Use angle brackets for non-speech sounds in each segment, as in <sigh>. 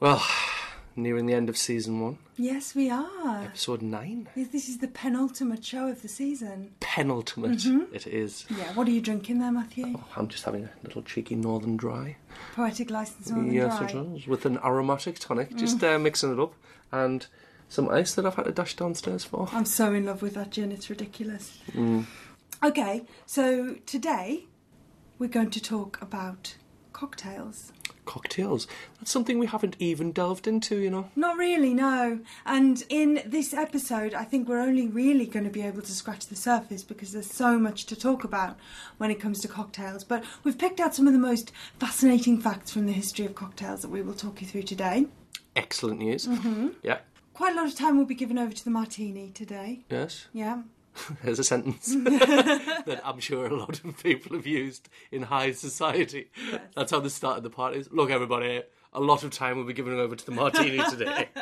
Well, <sighs> nearing the end of season one, Yes, we are. episode nine. Yes, This is the penultimate show of the season. Penultimate, Mm-hmm. it is. Yeah, what are you drinking there, Matthew? Oh, I'm just having a little cheeky Northern Dry. Poetic license Northern yes, Dry. it is. With an aromatic tonic. Mm. Just uh, mixing it up. And some ice that I've had to dash downstairs for. I'm so in love with that gin, it's ridiculous. Mm. Okay, so today we're going to talk about cocktails. Cocktails. That's something we haven't even delved into, you know. Not really, no. And in this episode, I think we're only really going to be able to scratch the surface because there's so much to talk about when it comes to cocktails. But we've picked out some of the most fascinating facts from the history of cocktails that we will talk you through today. Excellent news. Mm-hmm. Yeah. Quite a lot of time will be given over to the martini today. Yes. Yeah. <laughs> There's a sentence <laughs> that I'm sure a lot of people have used in high society. That's how the start of the party is. Look, everybody, a lot of time will be given over to the martini today. <laughs>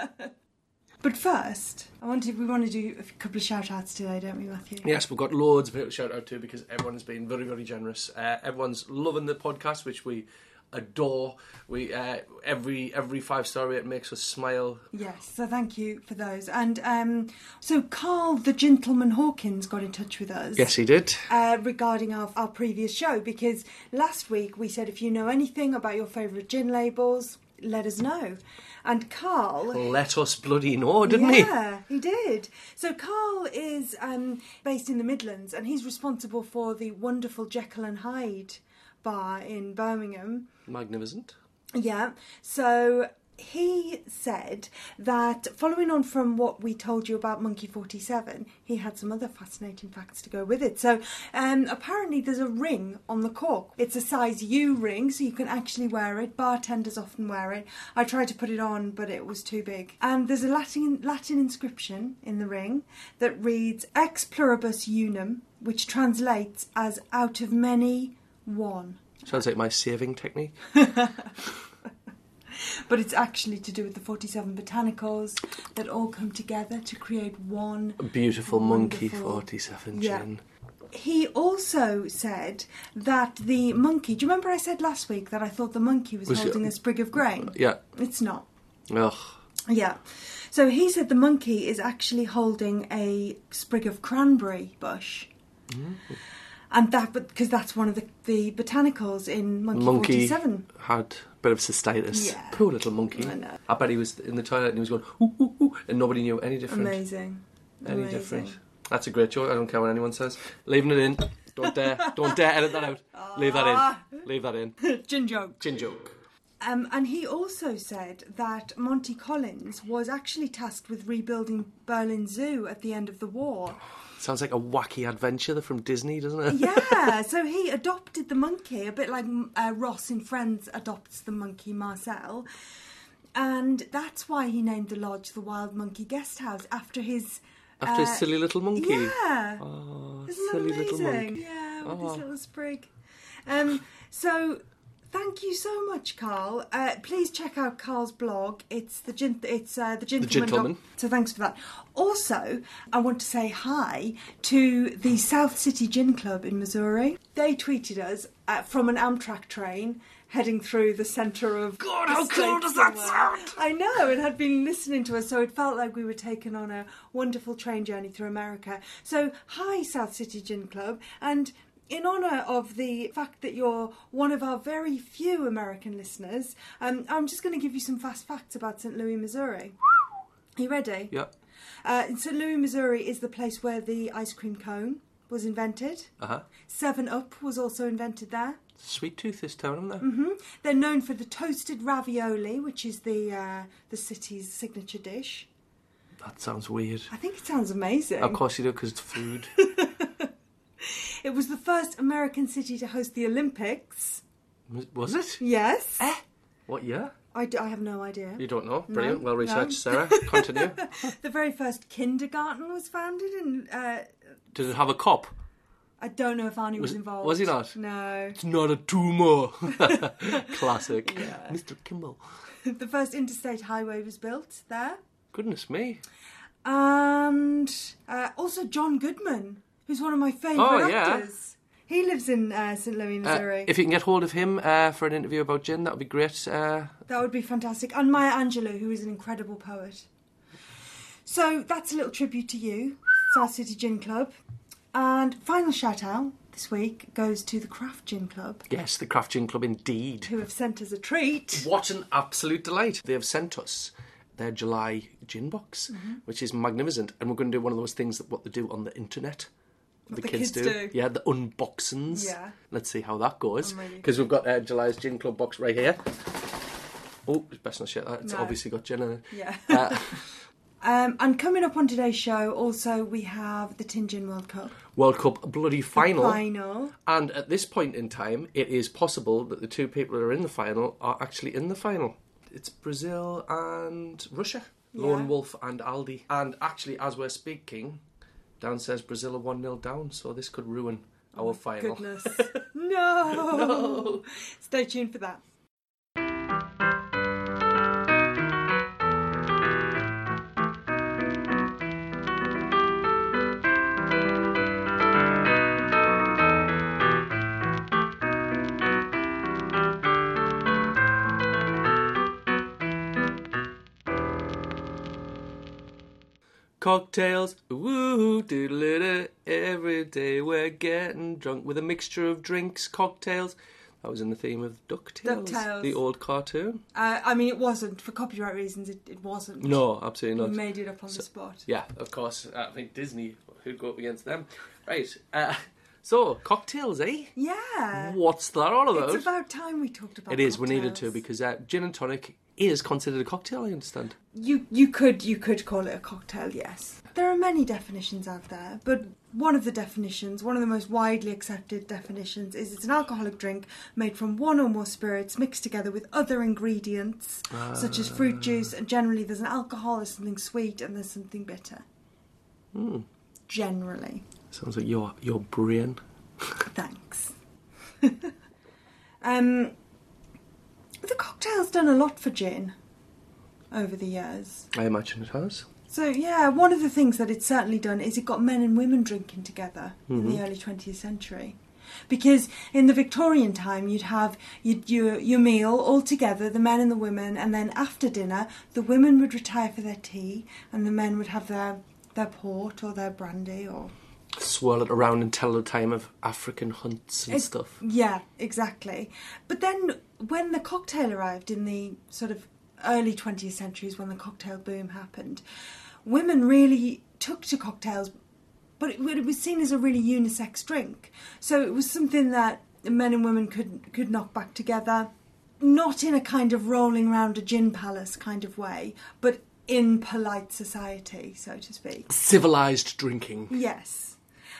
But first, I wanted we want to do a couple of shout outs today, don't we, Matthew? yes, we've got loads of people to shout out to because everyone has been very, very generous. Uh, everyone's loving the podcast, which we adore. We uh, every every five star rate makes us smile. Yes, so thank you for those. And um, so Carl the Gentleman Hawkins got in touch with us. Yes, he did. Uh, regarding our, our previous show, because last week we said if you know anything about your favourite gin labels, let us know. And Carl Let us bloody know, didn't he? yeah, he did. So Carl is um, based in the Midlands, and he's responsible for the wonderful Jekyll and Hyde bar in Birmingham. Magnificent. Yeah. So he said that following on from what we told you about Monkey 47, he had some other fascinating facts to go with it. So um, apparently there's a ring on the cork. It's a size U ring, so you can actually wear it. Bartenders often wear it. I tried to put it on, but it was too big. And there's a Latin, Latin inscription in the ring that reads Ex pluribus unum, which translates as out of many, one. Sounds like my saving technique. <laughs> <laughs> But it's actually to do with the 47 botanicals that all come together to create one. A beautiful monkey Wonderful. 47 Yeah. gin. He also said that the monkey. Do you remember I said last week that I thought the monkey was, Was it- holding a sprig of grain? Yeah. It's not. Ugh. Yeah. So he said the monkey is actually holding a sprig of cranberry bush. Mm. And that, because that's one of the, the botanicals in Monkey, Monkey 47. had a bit of cystitis. Yeah. Poor little monkey. I know. I bet he was in the toilet and he was going, ooh, ooh, ooh, and nobody knew any different. Amazing. Any Amazing. different. That's a great joke. I don't care what anyone says. Leaving it in. Don't dare. Don't dare edit that out. Leave that in. Leave that in. <laughs> Gin joke. Gin joke. Um, and he also said that Monty Collins was actually tasked with rebuilding Berlin Zoo at the end of the war. Sounds like a wacky adventure from Disney, doesn't it? Yeah, <laughs> so he adopted the monkey, a bit like uh, Ross in Friends adopts the monkey Marcel. And that's why he named the lodge the Wild Monkey Guest House after his. After uh, his silly little monkey. Yeah. Oh, Isn't that amazing? little monkey. Yeah, with Oh. his little sprig. Um, so thank you so much, Carl. Uh, please check out Carl's blog. It's the gin- it's uh, the gentleman. The Gentleman. So thanks for that. Also, I want to say hi to the South City Gin Club in Missouri. They tweeted us uh, from an Amtrak train. Heading through the centre of God, how cool does that sound? I know, and had been listening to us, so it felt like we were taken on a wonderful train journey through America. So, hi, South City Gin Club, and in honour of the fact that you're one of our very few American listeners, um, I'm just going to give you some fast facts about St. Louis, Missouri. Are you ready? Yeah. Uh, St. Louis, Missouri is the place where the ice cream cone was invented. Uh huh. Seven Up was also invented there. Sweet tooth this town, isn't there? hmm They're known for the toasted ravioli, which is the uh, the city's signature dish. That sounds weird. I think it sounds amazing. Of course you do, because it's food. <laughs> It was the first American city to host the Olympics. Was- Was it? Yes. What year? I, d- I have no idea. You don't know. Brilliant. No, well researched, no. Sarah. <laughs> Continue. The very first kindergarten was founded in. Uh, Did it have a cop? I don't know if Arnie was, Was- involved. was he not? No. It's not a tumour. <laughs> Classic. Yeah. Mr. Kimble. <laughs> the first interstate highway was built there. Goodness me. And uh, also John Goodman, who's one of my favourite Oh, yeah. actors. He lives in uh, St. Louis, Uh, Missouri. if you can get hold of him uh, for an interview about gin, that would be great. Uh, That would be fantastic. And Maya Angelou, who is an incredible poet. So that's a little tribute to you, South City Gin Club. And final shout out this week goes to the Craft Gin Club, yes, the Craft Gin Club indeed. who have sent us a treat. What an absolute delight. They have sent us their July gin box, Mm-hmm. which is magnificent. And we're going to do one of those things that what they do on the internet. What the kids do. Yeah, the unboxings. Yeah. Let's see how that goes. I'm. Because we've got uh, July's Gin Club box right here. Oh, it's best not share that. It's No. obviously got gin in it. Yeah. Uh, <laughs> Um, and coming up on today's show, also we have the Tin Gin World Cup World Cup bloody final. final. And at this point in time, it is possible that the two people that are in the final are actually in the final. It's Brazil and Russia. Yeah. Lone Wolf and Aldi. And actually, as we're speaking, Dan says Brazil are 1 0 down, so this could ruin oh our final. Goodness. <laughs> no. Stay tuned for that. Cocktails, woo, doodle every day we're getting drunk with a mixture of drinks, cocktails. That was in the theme of DuckTales, DuckTales. the old cartoon. Uh, I mean, it wasn't for copyright reasons. It, it wasn't. No, absolutely we not. made it up on the spot. Yeah, of course. I think Disney who'd go up against them. Right. Uh, so cocktails, eh? Yeah. What's that all about? It's about time we talked about. It is. We needed to because uh, gin and tonic is considered a cocktail. I understand. you you could you could call it a cocktail. Yes. There are many definitions out there, but one of the definitions, one of the most widely accepted definitions, is it's an alcoholic drink made from one or more spirits mixed together with other ingredients such as fruit juice, and generally there's an alcohol, there's something sweet, and there's something bitter. Hmm. Generally. Sounds like your your brain. <laughs> Thanks. <laughs> um, the cocktail's done a lot for gin over the years. I imagine it has. So yeah, one of the things that it's certainly done is it got men and women drinking together in Mm-hmm. the early 20th century. Because in the Victorian time, you'd have you'd, your your meal all together, the men and the women, and then after dinner, the women would retire for their tea, and the men would have their their port or their brandy or Swirl it around until the time of African hunts and It's- stuff. Yeah, exactly. But then when the cocktail arrived in the sort of early 20th centuries, when the cocktail boom happened, women really took to cocktails, but it, it was seen as a really unisex drink. So it was something that men and women could could knock back together, not in a kind of rolling round a gin palace kind of way, but in polite society, so to speak. Civilized drinking. Yes.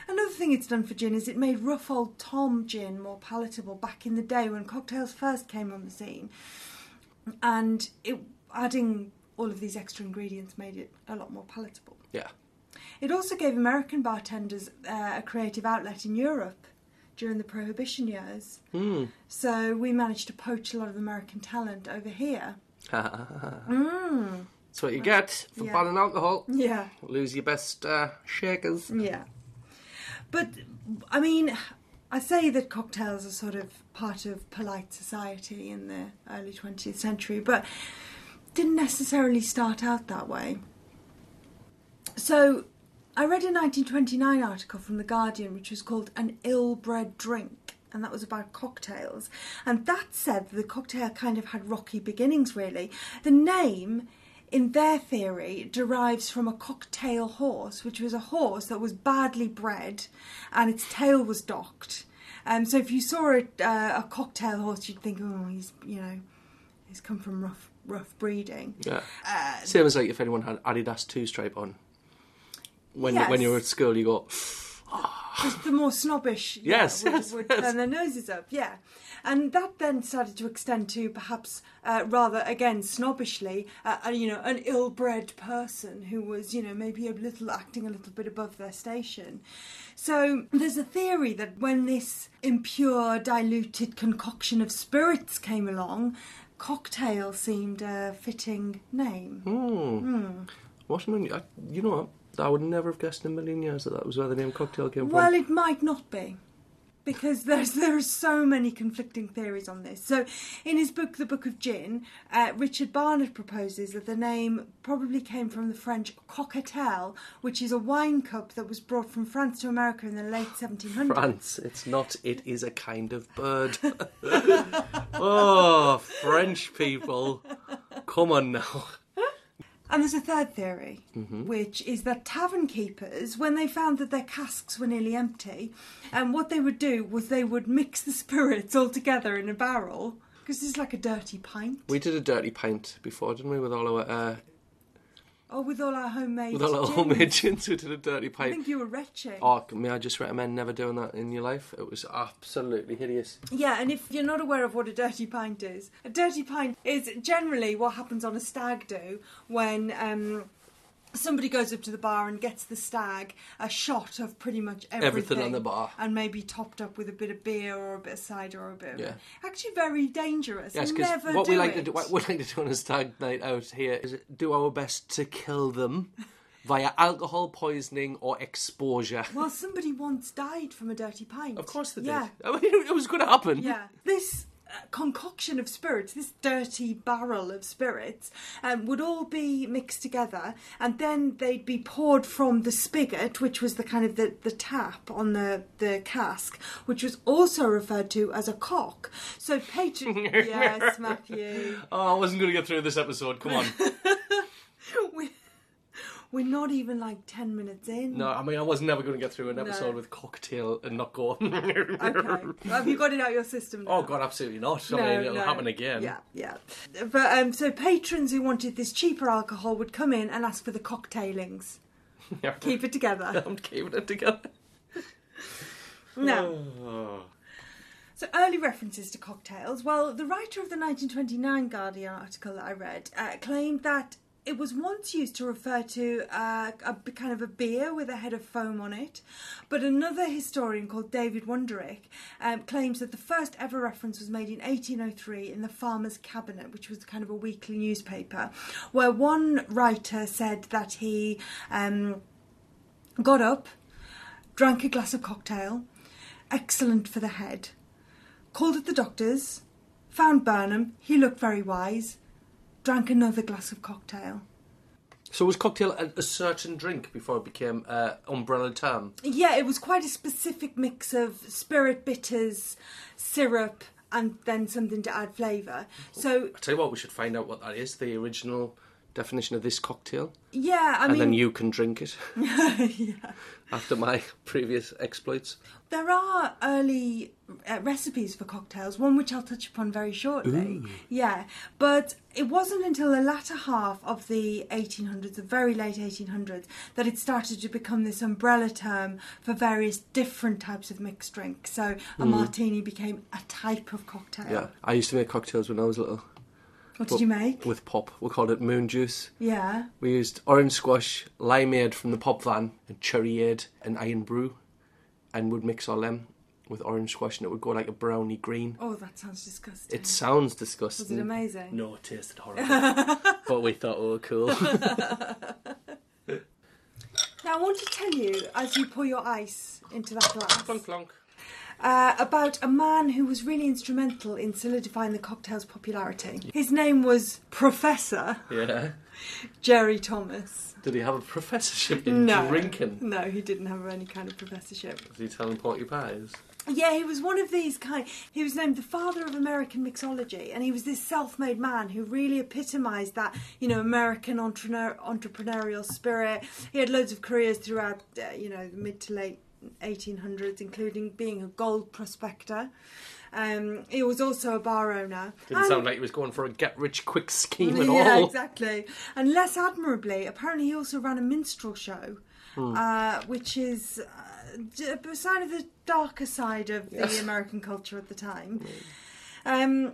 Another thing it's done for gin is it made rough old Tom gin more palatable back in the day when cocktails first came on the scene. And it, adding all of these extra ingredients made it a lot more palatable. Yeah. It also gave American bartenders uh, a creative outlet in Europe during the Prohibition years. Hmm. So we managed to poach a lot of American talent over here. <laughs> Mm. That's what you get for Yeah. banning alcohol. Yeah. Lose your best uh, shakers. Yeah. But, I mean, I say that cocktails are sort of part of polite society in the early 20th century, but didn't necessarily start out that way. So, I read a 1929 article from The Guardian which was called An Ill Bred Drink, and that was about cocktails. And that said the cocktail kind of had rocky beginnings, really. The name in their theory, derives from a cocktail horse, which was a horse that was badly bred and its tail was docked. Um, so if you saw a, uh, a cocktail horse, you'd think, oh, he's, you know, he's come from rough, rough breeding. Yeah. Uh, Same as like if anyone had Adidas two stripe on. When Yes. when you were at school, you go. just the more snobbish Yes, would, yes, would yes. turn their noses up, yeah. And that then started to extend to perhaps uh, rather, again, snobbishly, uh, uh, you know, an ill-bred person who was, you know, maybe a little acting a little bit above their station. So there's a theory that when this impure, diluted concoction of spirits came along, cocktail seemed a fitting name. Hmm. What an un- I, you know what? I would never have guessed in a million years that that was where the name cocktail came Well, from. Well, it might not be. Because there's <laughs> there are so many conflicting theories on this. So, in his book, The Book of Gin, uh, Richard Barnett proposes that the name probably came from the French cocktail, which is a wine cup that was brought from France to America in the late <laughs> 1700s. France. It's not. It is a kind of bird. <laughs> oh, French people. Come on now. And there's a third theory, Mm-hmm. which is that tavern keepers, when they found that their casks were nearly empty, and what they would do was they would mix the <laughs> spirits all together in a barrel, because this is like a dirty pint. We did a dirty pint before, didn't we? With all our uh, Oh, with all our homemade with all our gins. homemade gins, we did a dirty pint. I think you were retching. Oh, may I just recommend never doing that in your life? It was absolutely hideous. Yeah, and if you're not aware of what a dirty pint is, a dirty pint is generally what happens on a stag do when um, somebody goes up to the bar and gets the stag a shot of pretty much everything, Everything on the bar. and maybe topped up with a bit of beer or a bit of cider or a bit of Yeah. actually very dangerous. Yes, Never what do we like it. to do, what we like to do on a stag night out here is do our best to kill them <laughs> via alcohol poisoning or exposure. Well, somebody once died from a dirty pint. Of course they did. Yeah. I mean, it was going to happen. Yeah, this concoction of spirits, this dirty barrel of spirits, um, would all be mixed together, and then they'd be poured from the spigot, which was the kind of the, the tap on the, the cask, which was also referred to as a cock. So patron, <laughs> yes, Matthew, Oh, I wasn't going to get through this episode. Come on. <laughs> we, we're not even like ten minutes in. no, I mean, I was never going to get through an No. episode with cocktail and not go. <laughs> Okay, have you got it out your system? Now? Oh God, absolutely not. I mean, it'll happen again. Yeah, yeah. But um, so patrons who wanted this cheaper alcohol would come in and ask for the cocktailings. <laughs> Keep it together. <laughs> I'm keeping it together. Now, Oh. so early references to cocktails. Well, the writer of the 1929 Guardian article that I read uh, claimed that it was once used to refer to uh, a kind of a beer with a head of foam on it, but another historian called David Wondrich um, claims that the first ever reference was made in 1803 in the Farmer's Cabinet, which was kind of a weekly newspaper, where one writer said that he um, got up, drank a glass of cocktail, excellent for the head, called at the doctor's, found Burnham, he looked very wise, drank another glass of cocktail. So was cocktail a, a certain drink before it became uh, umbrella term? Yeah, it was quite a specific mix of spirit, bitters, syrup, and then something to add flavour. So, I tell you what, we should find out what that is. The original definition of this cocktail, yeah, I and mean, then you can drink it <laughs> yeah. After my <laughs> previous exploits. There are early uh, recipes for cocktails, one which I'll touch upon very shortly. Yeah, but it wasn't until the latter half of the 1800s, the very late 1800s, that it started to become this umbrella term for various different types of mixed drinks. So a martini became a type of cocktail. Yeah, I used to make cocktails when I was little What did you make? with pop. We called it moon juice. Yeah. We used orange squash, limeade from the pop van, and cherryade and iron brew, and would mix all them with orange squash, and it would go like a browny green. Oh, that sounds disgusting. It sounds disgusting. Was disgusting. it amazing? No, it tasted horrible. <laughs> but we thought we were cool. <laughs> <laughs> Now, I want to tell you, as you pour your ice into that glass, clunk clunk. Uh, about a man who was really instrumental in solidifying the cocktail's popularity. His name was Professor Yeah. Jerry Thomas. Did he have a professorship in No, drinking? no, he didn't have any kind of professorship. Was he telling porky pies? Yeah, he was one of these kind. He was named the father of American mixology, and he was this self-made man who really epitomised that, you know, American entrepreneur, entrepreneurial spirit. He had loads of careers throughout, uh, you know, the mid to late 1800s, including being a gold prospector. Um, he was also a bar owner. Didn't And- sound like he was going for a get rich quick scheme at yeah, all. exactly. And less admirably, apparently he also ran a minstrel show, Hmm. uh, which is uh, d- a sign of the darker side of Yes. the American culture at the time. Um,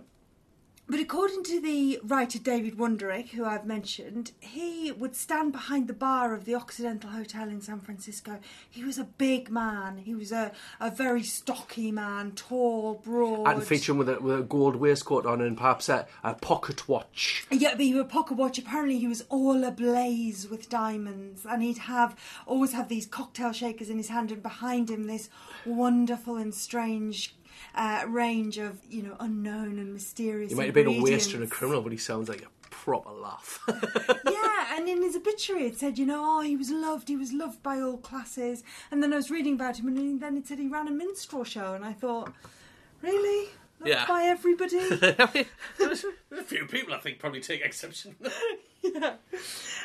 But according to the writer David Wondrich, who I've mentioned, he would stand behind the bar of the Occidental Hotel in San Francisco. He was a big man. He was a, a very stocky man, tall, broad. And featuring with a, with a gold waistcoat on and perhaps a, a pocket watch. Yeah, but he would pocket watch. Apparently, he was all ablaze with diamonds, and he'd have always have these cocktail shakers in his hand, and behind him this wonderful and strange uh, range of you know unknown and mysterious. He might have been a waster and a criminal, but he sounds like a proper laugh. <laughs> yeah, and in his obituary it said, you know, oh, he was loved, he was loved by all classes. And then I was reading about him, and then it said he ran a minstrel show, and I thought, really? Loved Yeah. by everybody? I mean, there's a few people I think probably take exception. <laughs>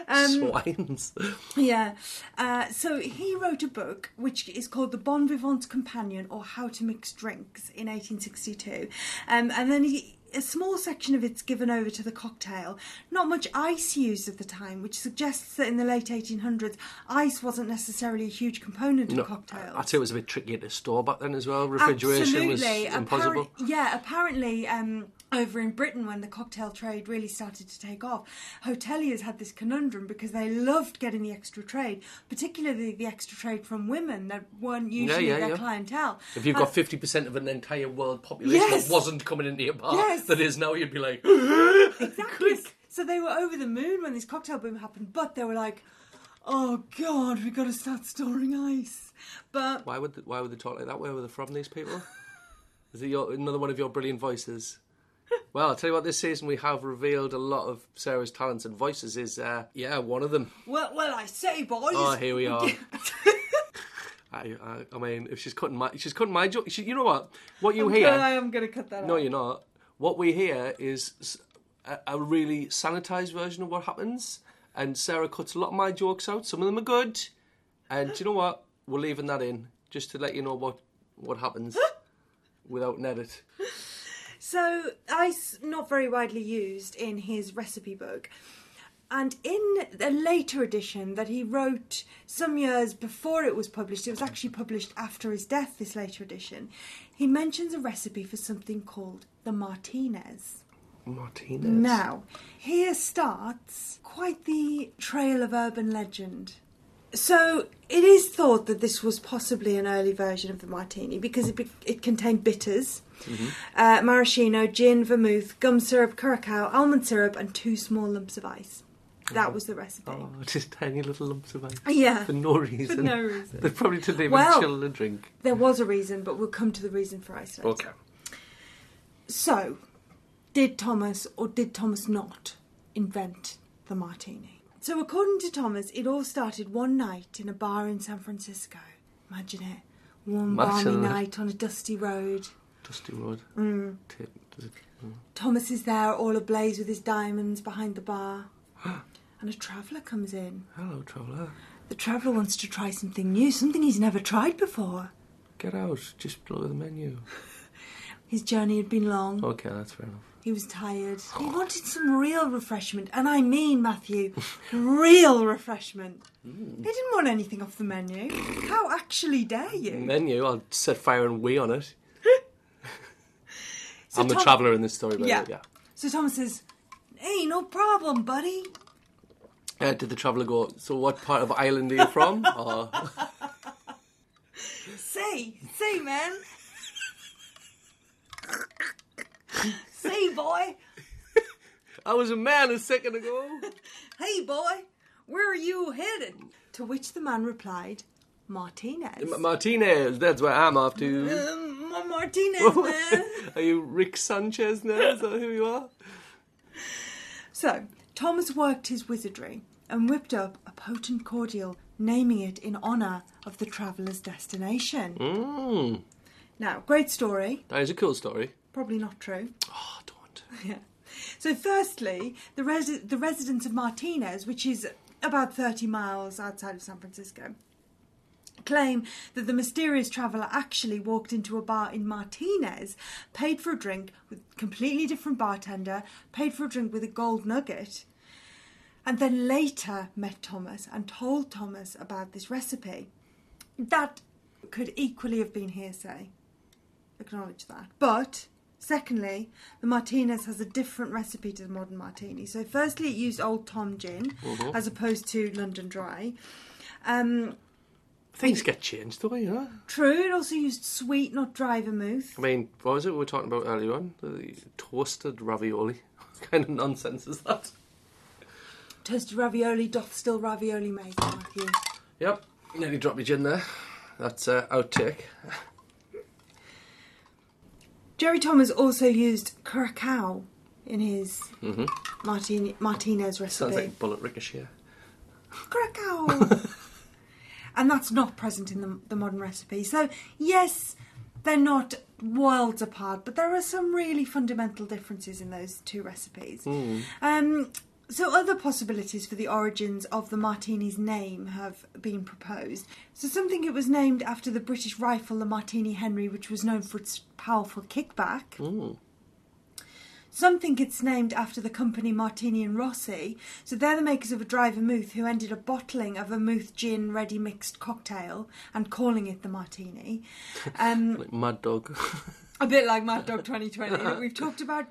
Um, Swines. Yeah. Uh, so he wrote a book which is called The Bon Vivant's Companion or How to Mix Drinks in 1862. Um, and then he. A small section of it's given over to the cocktail. Not much ice used at the time, which suggests that in the late 1800s, ice wasn't necessarily a huge component No, of cocktails. I'd say it was a bit tricky to store back then as well. Refrigeration was Absolutely. impossible. Apparent- yeah, apparently, um, over in Britain, when the cocktail trade really started to take off, hoteliers had this conundrum because they loved getting the extra trade, particularly the extra trade from women that weren't usually yeah, their yeah. clientele. If you've got 50% of an entire world population Yes. that wasn't coming into your bar Yes. that is now, you'd be like, <gasps> Exactly. So they were over the moon when this cocktail boom happened, but they were like, "Oh God, we've got to start storing ice." But why would, they, why would they talk like that? Where were they from, these people? Is it your, another one of your brilliant voices? Well, I'll tell you what, this season we have revealed a lot of Sarah's talents and voices is, uh, yeah, one of them. well, well, I say, boys. Oh, here we are. <laughs> I, I, I mean, if she's cutting my, she's cutting my joke. She, you know what? What you I'm hear? gonna- I'm going to cut that No, out. you're not. What we hear is a really sanitized version of what happens, and Sarah cuts a lot of my jokes out. Some of them are good, and do you know what? We're leaving that in just to let you know what what happens <gasps> without an edit. So, ice not very widely used in his recipe book. And in a later edition that he wrote some years before it was published, it was actually published after his death, this later edition, he mentions a recipe for something called the Martinez. Martinez. Now, here starts quite the trail of urban legend. So, it is thought that this was possibly an early version of the martini because it, be- it contained bitters, uh, maraschino, gin, vermouth, gum syrup, curacao, almond syrup, and two small lumps of ice. That was the recipe. Oh, <laughs> just tiny little lumps of ice Yeah, for no reason. for no reason. They probably didn't even Well- chill the drink. There was a reason, but we'll come to the reason for ice later. Okay. So, did Thomas or did Thomas not invent the martini? So, according to Thomas, it all started one night in a bar in San Francisco. Imagine it. One balmy night on a dusty road. Dusty Road. Mm. Mm. Thomas is there, all ablaze with his diamonds behind the bar. <gasps> and a traveller comes in. Hello, traveller. The traveller wants to try something new, something he's never tried before. Get out. Just look at the menu. <laughs> His journey had been long. Okay, that's fair enough. He was tired. He <gasps> wanted some real refreshment, and I mean, Matthew, <laughs> real refreshment. He didn't want anything off the menu. How actually dare you? Menu. I'll set fire and wee on it. So I'm the Tom- traveller in this story, but Yeah. yeah. So Thomas says, "Hey, no problem, buddy." Uh, did the traveller go, so what part of Ireland are you from? <laughs> or, Say, say, man. say, boy. I was a man a second ago. <laughs> Hey, boy. Where are you headed? To which the man replied, Martinez. M- Martinez, that's where I'm off to. Um, Martinez, <laughs> man. are you Rick Sanchez now? Is that who you are? So, Thomas worked his wizardry and whipped up a potent cordial, naming it in honour of the traveller's destination. Mm, Now, great story, that is a cool story. probably not true. Oh, don't. <laughs> Yeah. So, firstly, the, resi- the residents of Martinez, which is about 30 miles outside of San Francisco, claim that the mysterious traveller actually walked into a bar in Martinez, paid for a drink with a completely different bartender, paid for a drink with a gold nugget, and then later met Thomas and told Thomas about this recipe. That could equally have been hearsay. Acknowledge that. But Secondly, the Martinez has a different recipe to the modern martini. So, firstly, it used Old Tom gin Mm-hmm. as opposed to London Dry. Um, Things get changed, though, you know. true, it also used sweet, not dry vermouth. I mean, what was it we were talking about earlier on? The toasted ravioli. What <laughs> kind of nonsense is that? Toasted ravioli doth still ravioli make, Matthew. Yep. Nearly dropped your gin there. That's uh, outtake. Jerry Thomas also used curacao in his Martini, Martinez recipe. Mm-hmm. Sounds like bullet ricochet. Curacao! <laughs> and that's not present in the, the modern recipe. So, yes, they're not worlds apart, but there are some really fundamental differences in those two recipes. Um, so, other possibilities for the origins of the martini's name have been proposed. So, something it was named after the British rifle, the Martini Henry, which was known for its powerful kickback. Mm. Some think it's named after the company Martini and Rossi. So they're the makers of a dry vermouth who ended up bottling a vermouth gin ready mixed cocktail and calling it the Martini. <laughs> Um, Like Mad Dog. a bit like Mad Dog <laughs> 2020 that we've talked about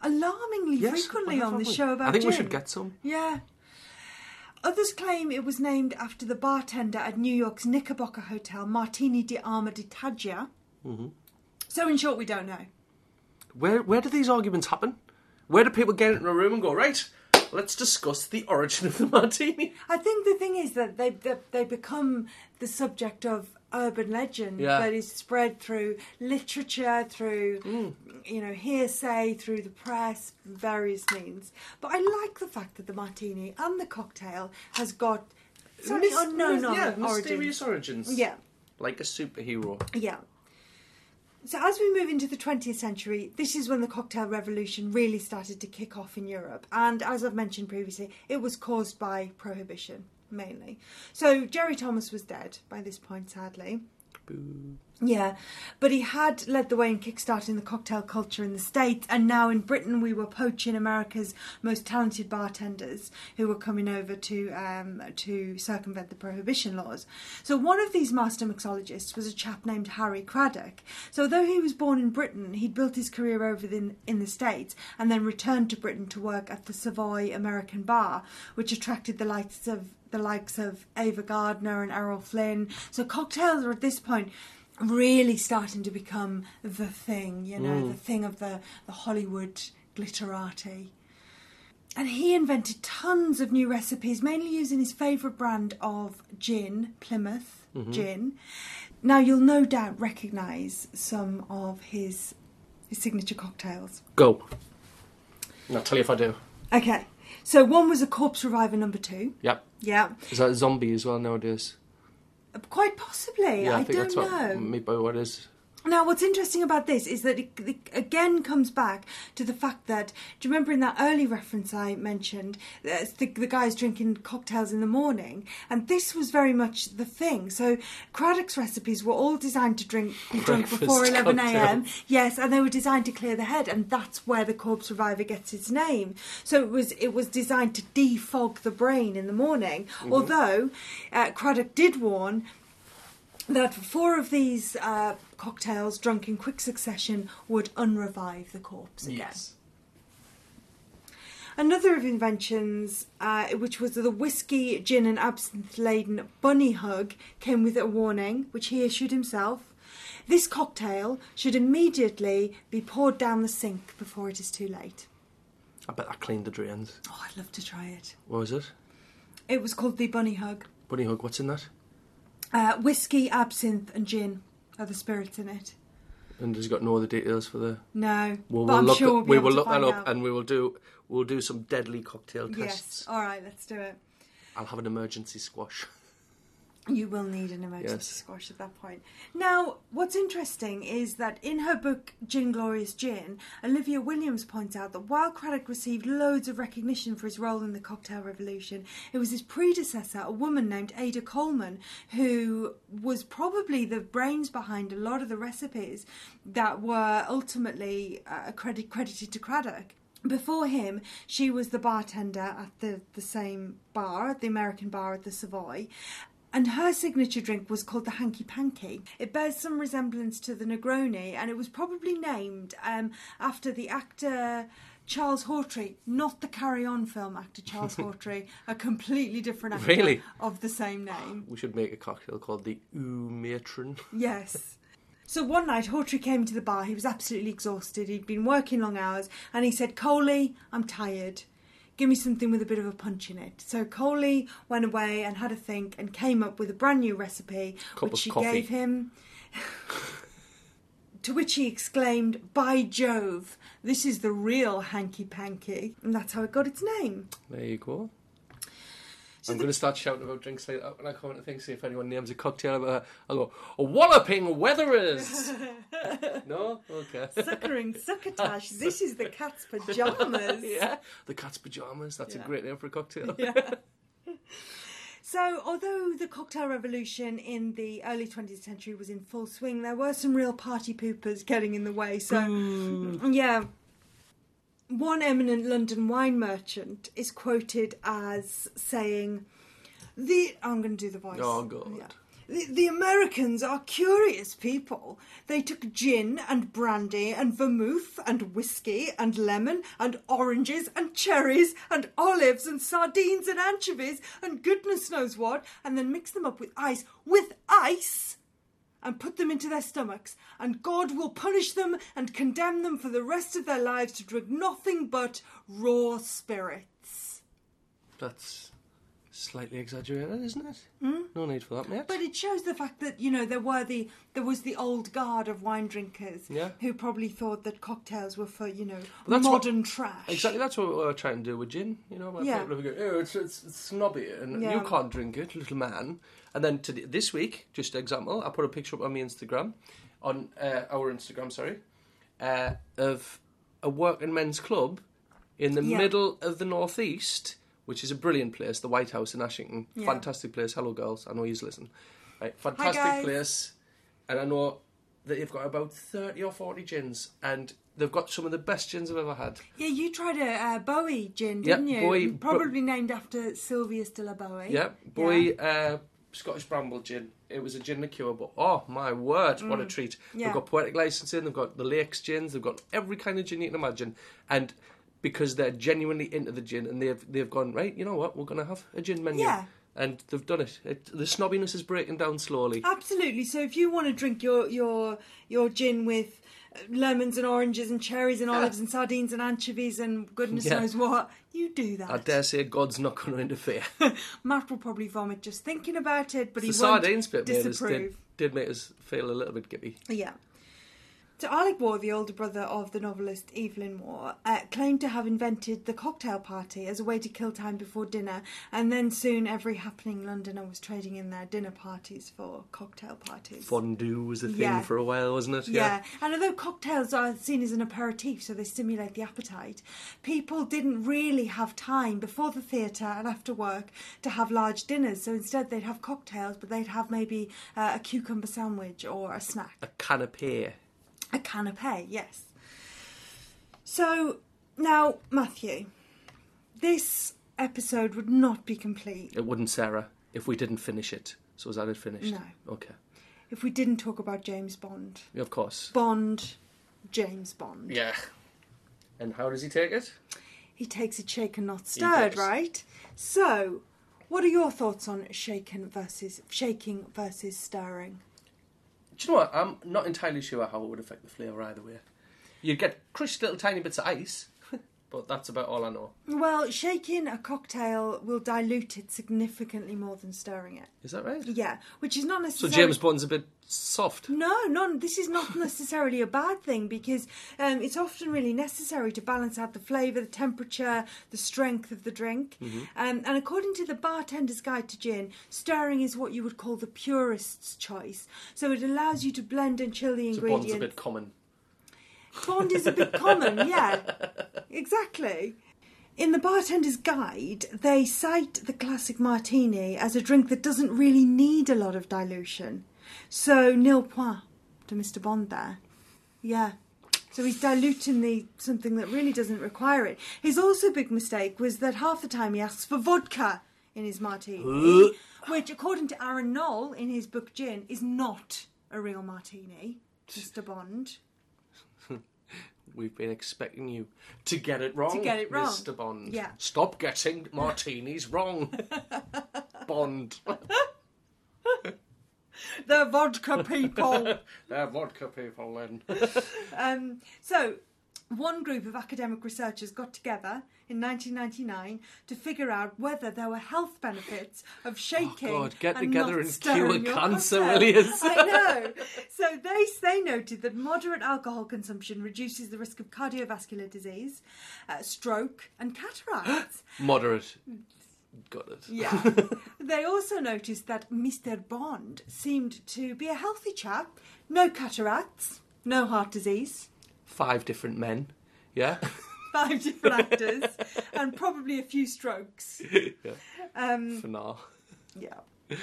alarmingly frequently on the show about I think we should get some. Yeah. Others claim it was named after the bartender at New York's Knickerbocker Hotel, Martini di Arma di Taggia. Mm-hmm. So, in short, we don't know. Where where do these arguments happen? Where do people get into a room and go, right, let's discuss the origin of the <laughs> martini? I think the thing is that they they, they become the subject of urban legend Yeah. that is spread through literature, through Mm. you know hearsay, through the press, various means. But I like the fact that the martini and the cocktail has got slightly unknown yeah, origins. mysterious origins. Yeah, Like a superhero. yeah. So as we move into the 20th century, this is when the cocktail revolution really started to kick off in Europe. And as I've mentioned previously, it was caused by prohibition mainly. So Jerry Thomas was dead by this point, sadly. Boo. Yeah, but he had led the way in kickstarting the cocktail culture in the States, and now in Britain we were poaching America's most talented bartenders who were coming over to um, to circumvent the prohibition laws. So one of these master mixologists was a chap named Harry Craddock. So although he was born in Britain, he'd built his career over in, in the States and then returned to Britain to work at the Savoy American Bar, which attracted the likes of the likes of Ava Gardner and Errol Flynn. So cocktails are at this point really starting to become the thing, you know, the mm. thing of the, the Hollywood glitterati. And he invented tons of new recipes, mainly using his favourite brand of gin, Plymouth mm-hmm. gin. Now you'll no doubt recognise some of his his signature cocktails. Go. And I'll tell you if I do. Okay, so one was a corpse reviver number two. Yep. Yeah, Is that a zombie as well nowadays? Quite possibly. Yeah, I, I, think don't that's know. what maybe what is. Now, what's interesting about this is that it, it again comes back to the fact that do you remember in that early reference I mentioned uh, the, the guys drinking cocktails in the morning, and this was very much the thing. So Craddock's recipes were all designed to drink be drunk before eleven a.m. Yes, and they were designed to clear the head, and that's where the corpse reviver gets its name. So it was it was designed to defog the brain in the morning. Although uh, Craddock did warn that four of these uh, cocktails drunk in quick succession would unrevive the corpse again. Another of inventions, uh, which was the whiskey, gin, and absinthe laden bunny hug, came with a warning, which he issued himself. This cocktail should immediately be poured down the sink before it is too late. I bet that cleaned the drains. Oh, I'd love to try it. What was it? It was called the bunny hug. Bunny hug. What's in that? Uh, whiskey, absinthe, and gin are the spirits in it. And he's he got no other details for the? No, Well, but we'll I'm look. sure we'll we will look that up, out. and we will do. We'll do some deadly cocktail tests. Yes. All right, let's do it. I'll have an emergency squash. <laughs> You will need an emergency Yes. squash at that point. Now, what's interesting is that in her book Gin Glorious Gin, Olivia Williams points out that while Craddock received loads of recognition for his role in the cocktail revolution, it was his predecessor, a woman named Ada Coleman, who was probably the brains behind a lot of the recipes that were ultimately uh, credit- credited to Craddock. Before him, she was the bartender at the, the same bar, the American bar at the Savoy. And her signature drink was called the Hanky Panky. It bears some resemblance to the Negroni, and it was probably named um, after the actor Charles Hawtrey, not the Carry On film actor Charles <laughs> Hawtrey, a completely different actor Really? of the same name. We should make a cocktail called the Ooh Matron. Yes. So one night, Hawtrey came to the bar. He was absolutely exhausted. He'd been working long hours, and he said, "Coley, I'm tired. Give me something with a bit of a punch in it." So Coley went away and had a think, and came up with a brand new recipe, Cup which she coffee. gave him. <laughs> to which he exclaimed, "By Jove, this is the real hanky panky," and that's how it got its name. There you go. I'm going to start shouting about drinks like that when I come into things. See if anyone names a cocktail about her. I'll go, a walloping weatherers. <laughs> no? Okay. Suckering succotash. <laughs> This is the cat's pajamas. <laughs> yeah. The cat's pajamas. That's Yeah. a great name for a cocktail. Yeah. So, although the cocktail revolution in the early 20th century was in full swing, there were some real party poopers getting in the way. So, yeah. One eminent London wine merchant is quoted as saying, "The I'm going to do the voice. Oh, God. Yeah. The, the Americans are curious people. They took gin and brandy and vermouth and whiskey and lemon and oranges and cherries and olives and sardines and anchovies and goodness knows what, and then mixed them up with ice. With ice! And put them into their stomachs, and God will punish them and condemn them for the rest of their lives to drink nothing but raw spirits. That's slightly exaggerated, isn't it? No need for that, mate. But it shows the fact that you know there were the there was the old guard of wine drinkers Yeah. who probably thought that cocktails were for you know that's what- modern trash. Exactly, that's what we're trying to do with gin. You know, Yeah. people go, oh, it's, it's, it's snobby, and Yeah. you can't drink it, little man. And then to this week, just an example, I put a picture up on my Instagram, on uh, our Instagram, sorry, uh, of a working men's club in the Yeah. middle of the northeast, which is a brilliant place, the White House in Ashington. Yeah. Fantastic place. Hello, girls. I know you listen. Right, fantastic place, and I know that they've got about thirty or forty gins, and they've got some of the best gins I've ever had. yeah, you tried a uh, Bowie gin, didn't you? Bowie- Probably named after Sylvius de la Bowie. Yeah, boy, Uh, Scottish Bramble gin. It was a gin liqueur, but oh my word, what a treat! Mm. Yeah. They've got poetic licensing, they've got the Lakes gins, they've got every kind of gin you can imagine, and because they're genuinely into the gin, and they've they've gone right. You know what? We're going to have a gin menu, Yeah. and they've done it. it. The snobbiness is breaking down slowly. Absolutely. So if you want to drink your your your gin with uh, lemons and oranges and cherries and olives and sardines and anchovies and goodness Yeah. knows what, you do that. I dare say God's not going to interfere. <laughs> Matt will probably vomit just thinking about it, but the he won't sardines bit made us, disapprove. did, did make us feel a little bit gippy. Yeah. So Alec Waugh, the older brother of the novelist Evelyn Waugh, uh, claimed to have invented the cocktail party as a way to kill time before dinner, and then soon every happening Londoner was trading in their dinner parties for cocktail parties. Fondue was a thing Yeah. for a while, wasn't it? Yeah, and although cocktails are seen as an aperitif, so they stimulate the appetite, people didn't really have time before the theatre and after work to have large dinners. So instead, they'd have cocktails, but they'd have maybe uh, a cucumber sandwich or a snack. A canapé. A canapé, yes. So now, Matthew, this episode would not be complete It wouldn't, Sarah, if we didn't finish it. So is that it finished? No. Okay. if we didn't talk about James Bond. Yeah, Of course. Bond, James Bond. Yeah. And how does he take it? He takes it shaken, not stirred, right? So, what are your thoughts on shaken versus shaking versus stirring? Do you know what? I'm not entirely sure how it would affect the flavour either way. You'd get crushed little tiny bits of ice, but that's about all I know. Well, shaking a cocktail will dilute it significantly more than stirring it. Is that right? Yeah, which is not necessarily So necessarily. James Bond's a bit soft. No, no, this is not necessarily a bad thing because um, it's often really necessary to balance out the flavour, the temperature, the strength of the drink. Mm-hmm. Um, and according to the Bartender's Guide to Gin, stirring is what you would call the purist's choice. So it allows you to blend and chill the So ingredients. Bond's a bit common. Bond is a bit common, yeah. Exactly. In the bartender's guide, they cite the classic martini as a drink that doesn't really need a lot of dilution. So, nil point to Mr. Bond there. Yeah. So he's diluting the something that really doesn't require it. His also big mistake was that half the time he asks for vodka in his martini, which, according to Aaron Knoll in his book Gin, is not a real martini. Mr. Bond. <laughs> We've been expecting you to get it wrong. To get it wrong. Mr. Bond. Yeah. Stop getting martinis wrong. <laughs> Bond. The vodka people. <laughs> They're vodka people then. Um, so, one group of academic researchers got together in 1999 to figure out whether there were health benefits of shaking. Oh, God, get and together not and cure cancer, cocktail. I know. So they they noted that moderate alcohol consumption reduces the risk of cardiovascular disease, uh, stroke, and cataracts. <gasps> Moderate. Got it. Yeah. <laughs> they also noticed that Mr. Bond seemed to be a healthy chap, no cataracts, no heart disease. Five different men. Yeah. <laughs> five different actors and probably a few strokes. <laughs> yeah. Um, For now. yeah. <laughs>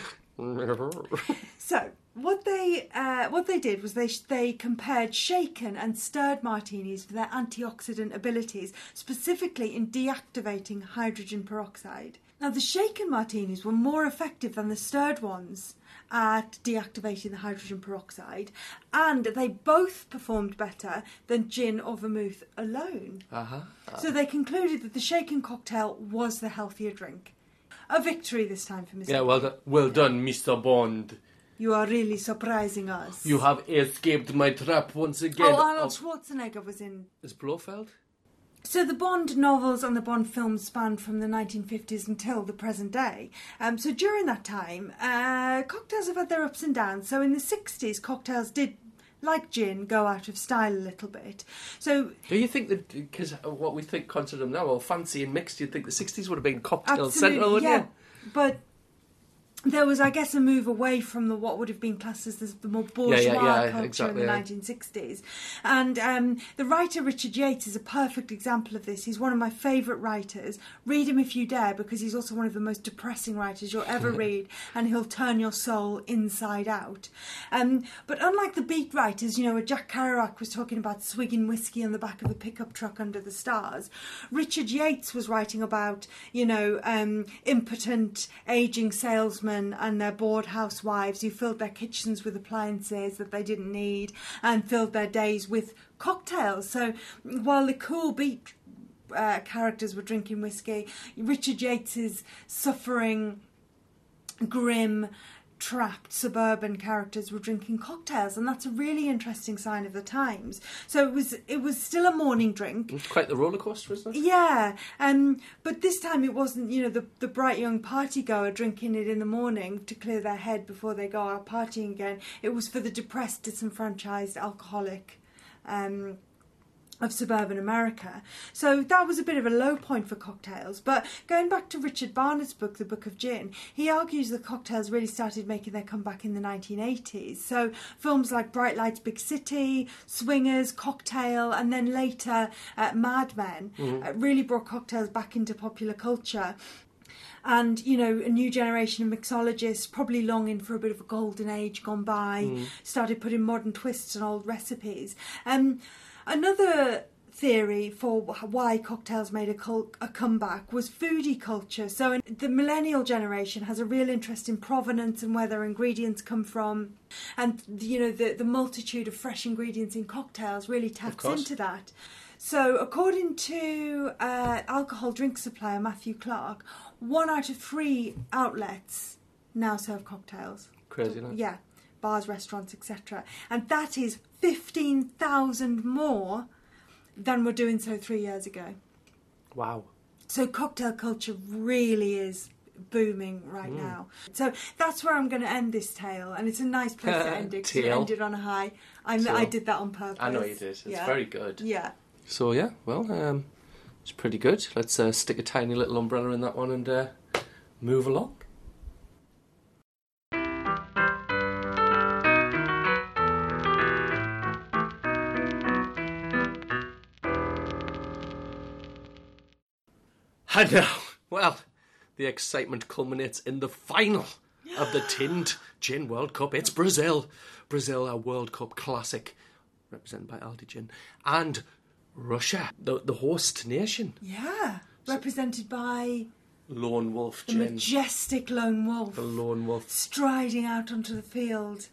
So what they uh, what they did was they they compared shaken and stirred martinis for their antioxidant abilities, specifically in deactivating hydrogen peroxide. Now the shaken martinis were more effective than the stirred ones at deactivating the hydrogen peroxide, and they both performed better than gin or vermouth alone. uh-huh. So they concluded that the shaken cocktail was the healthier drink. A victory this time for Mr. Yeah, well done, well done, Mr. Bond. You are really surprising us. You have escaped my trap once again. Oh, Arnold Schwarzenegger was in. Is Blofeld? So the Bond novels and the Bond films spanned from the 1950s until the present day. Um, so during that time, uh, cocktails have had their ups and downs. So in the 60s, cocktails did, like gin, go out of style a little bit. So Do you think that because what we think consider them now, well, fancy and mixed, you'd think the '60s would have been cocktail central, wouldn't yeah. you? But there was, I guess, a move away from the what would have been classed as the, the more bourgeois Yeah, yeah, yeah, culture exactly, in the yeah. 1960s. And um, the writer Richard Yates is a perfect example of this. He's one of my favourite writers. Read him if you dare, because he's also one of the most depressing writers you'll ever <laughs> read, and he'll turn your soul inside out. Um, but unlike the beat writers, you know, where Jack Kerouac was talking about swigging whiskey on the back of a pickup truck under the stars, Richard Yates was writing about, you know, um, impotent, aging salesmen and their bored housewives who filled their kitchens with appliances that they didn't need and filled their days with cocktails. So while the cool beat uh, characters were drinking whiskey, Richard Yates's suffering, grim, trapped suburban characters were drinking cocktails and that's a really interesting sign of the times so it was it was still a morning drink It's quite the roller coaster, isn't it? yeah, um, but this time it wasn't, you know, the, the bright young party goer drinking it in the morning to clear their head before they go out partying again. It was for the depressed, disenfranchised alcoholic um, of suburban America. So that was a bit of a low point for cocktails. But going back to Richard Barnett's book, The Book of Gin, he argues that cocktails really started making their comeback in the 1980s. So films like Bright Lights, Big City, Swingers, Cocktail, and then later uh, Mad Men uh, really brought cocktails back into popular culture. And you know, a new generation of mixologists, probably longing for a bit of a golden age gone by, started putting modern twists on old recipes. Um, another theory for why cocktails made a, cul- a comeback was foodie culture. So in, the millennial generation has a real interest in provenance and where their ingredients come from, and you know the the multitude of fresh ingredients in cocktails really taps into that. So, according to uh, alcohol drink supplier Matthew Clark, one out of three outlets now serve cocktails. Crazy, isn't? Yeah, bars, restaurants, etc. And that is 15,000 more than were doing so three years ago. Wow. So, cocktail culture really is booming right Mm. now. So that's where I'm going to end this tale, and it's a nice place to <laughs> end it. 'cause it Tale. ended on a high. I. I did that on purpose. I know you did. It's Yeah. very good. Yeah. So yeah, well, um, it's pretty good. Let's uh, stick a tiny little umbrella in that one and uh, move along. <laughs> And now, well, the excitement culminates in the final of the Tinned Gin World Cup. It's Brazil. Brazil, a World Cup classic, represented by Aldi Gin. And Russia, the, the host nation. Yeah. Represented by lone wolf The gin. majestic lone wolf The lone wolf. striding out onto the field.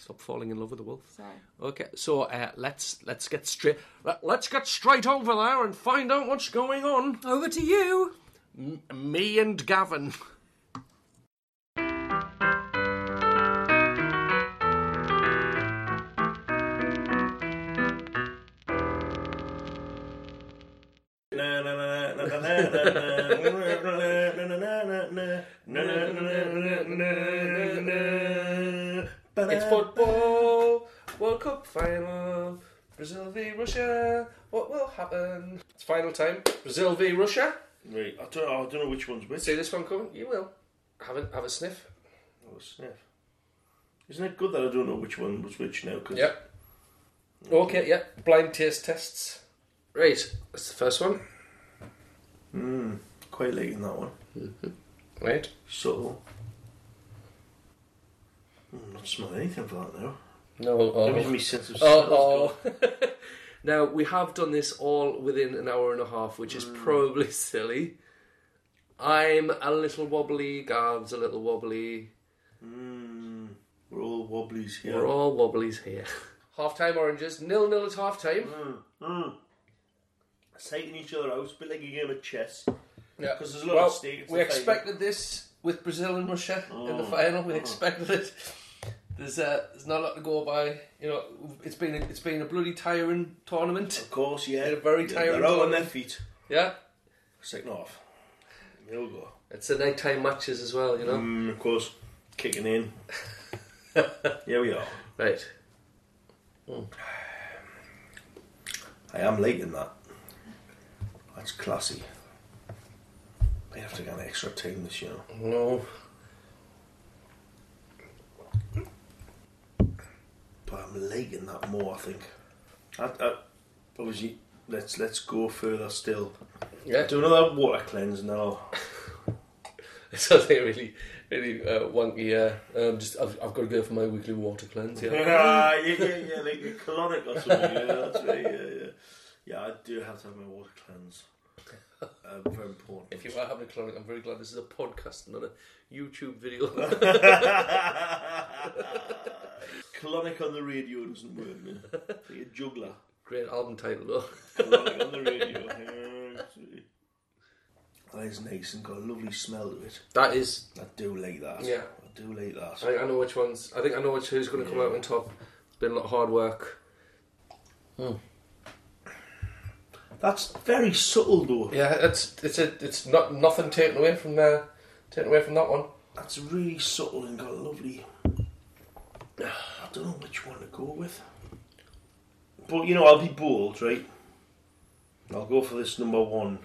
Stop falling in love with the wolf. Sorry. Okay, so uh, let's let's get straight let, let's get straight over there and find out what's going on. Over to you. M- me and Gavin. Football, World Cup final, Brazil v Russia. What will happen? It's final time. Brazil v Russia. Right, I don't, I don't know which one's which. See this one coming? You will. Have a have a sniff. Oh, sniff. Isn't it good that I don't know which one was which now? Cause Yep. Okay. Yeah. Blind taste tests. Right. That's the first one. Mm, quite late in that one. Right. Subtle. Mm, not smelling anything for that now. No. Oh. Maybe my sense of smell Oh. oh. <laughs> now we have done this all within an hour and a half, which is probably <laughs> silly. I'm a little wobbly. Gav's a little wobbly. Mm, we're all wobblies here. We're all wobblies here. <laughs> half time oranges. Nil nil at half time. Mm, mm. Sighting each other out, it's a bit like a game of chess. Yeah. 'Cause there's a lot well, at stake, it's We expected this with Brazil and Russia in the Oh, final. We oh. expected it. There's uh, there's not a lot to go by. You know, it's been a, it's been a bloody tiring tournament. Of course, yeah. They're very Yeah, tiring They're out on their feet. Yeah, Second half. They'll go. it's the nighttime matches as well. You know, Mm, of course, kicking in. <laughs> Here we are. right? I am liking that. That's classy. I have to get an extra team this year. No, But I'm liking that more, I think. I, I, obviously, let's let's go further still. yeah. Do another water cleanse now. <laughs> It's something really, really uh, wonky. Uh, um, just I've, I've got to go for my weekly water cleanse. Yeah. yeah, <laughs> yeah, yeah, yeah, like a colonic or something. Yeah, that's right. Yeah, yeah. Yeah, I do have to have my water cleanse. Uh, very important. If you are having a clonic, I'm very glad this is a podcast, not a YouTube video. <laughs> colonic on the radio doesn't work, man. Like a juggler. Great album title though. Colonic on the <laughs> radio. That is nice and got a lovely smell to it. That is I do like that. Yeah. I do like that. I think I know which ones. I think I know which who's going to come out on top. It's been a lot of hard work. That's very subtle though. Yeah, it's it's a it's not nothing taken away from uh, taken away from that one. That's really subtle and got a lovely. <sighs> I don't know which one to go with. But you know, I'll be bold, right? I'll go for this number one.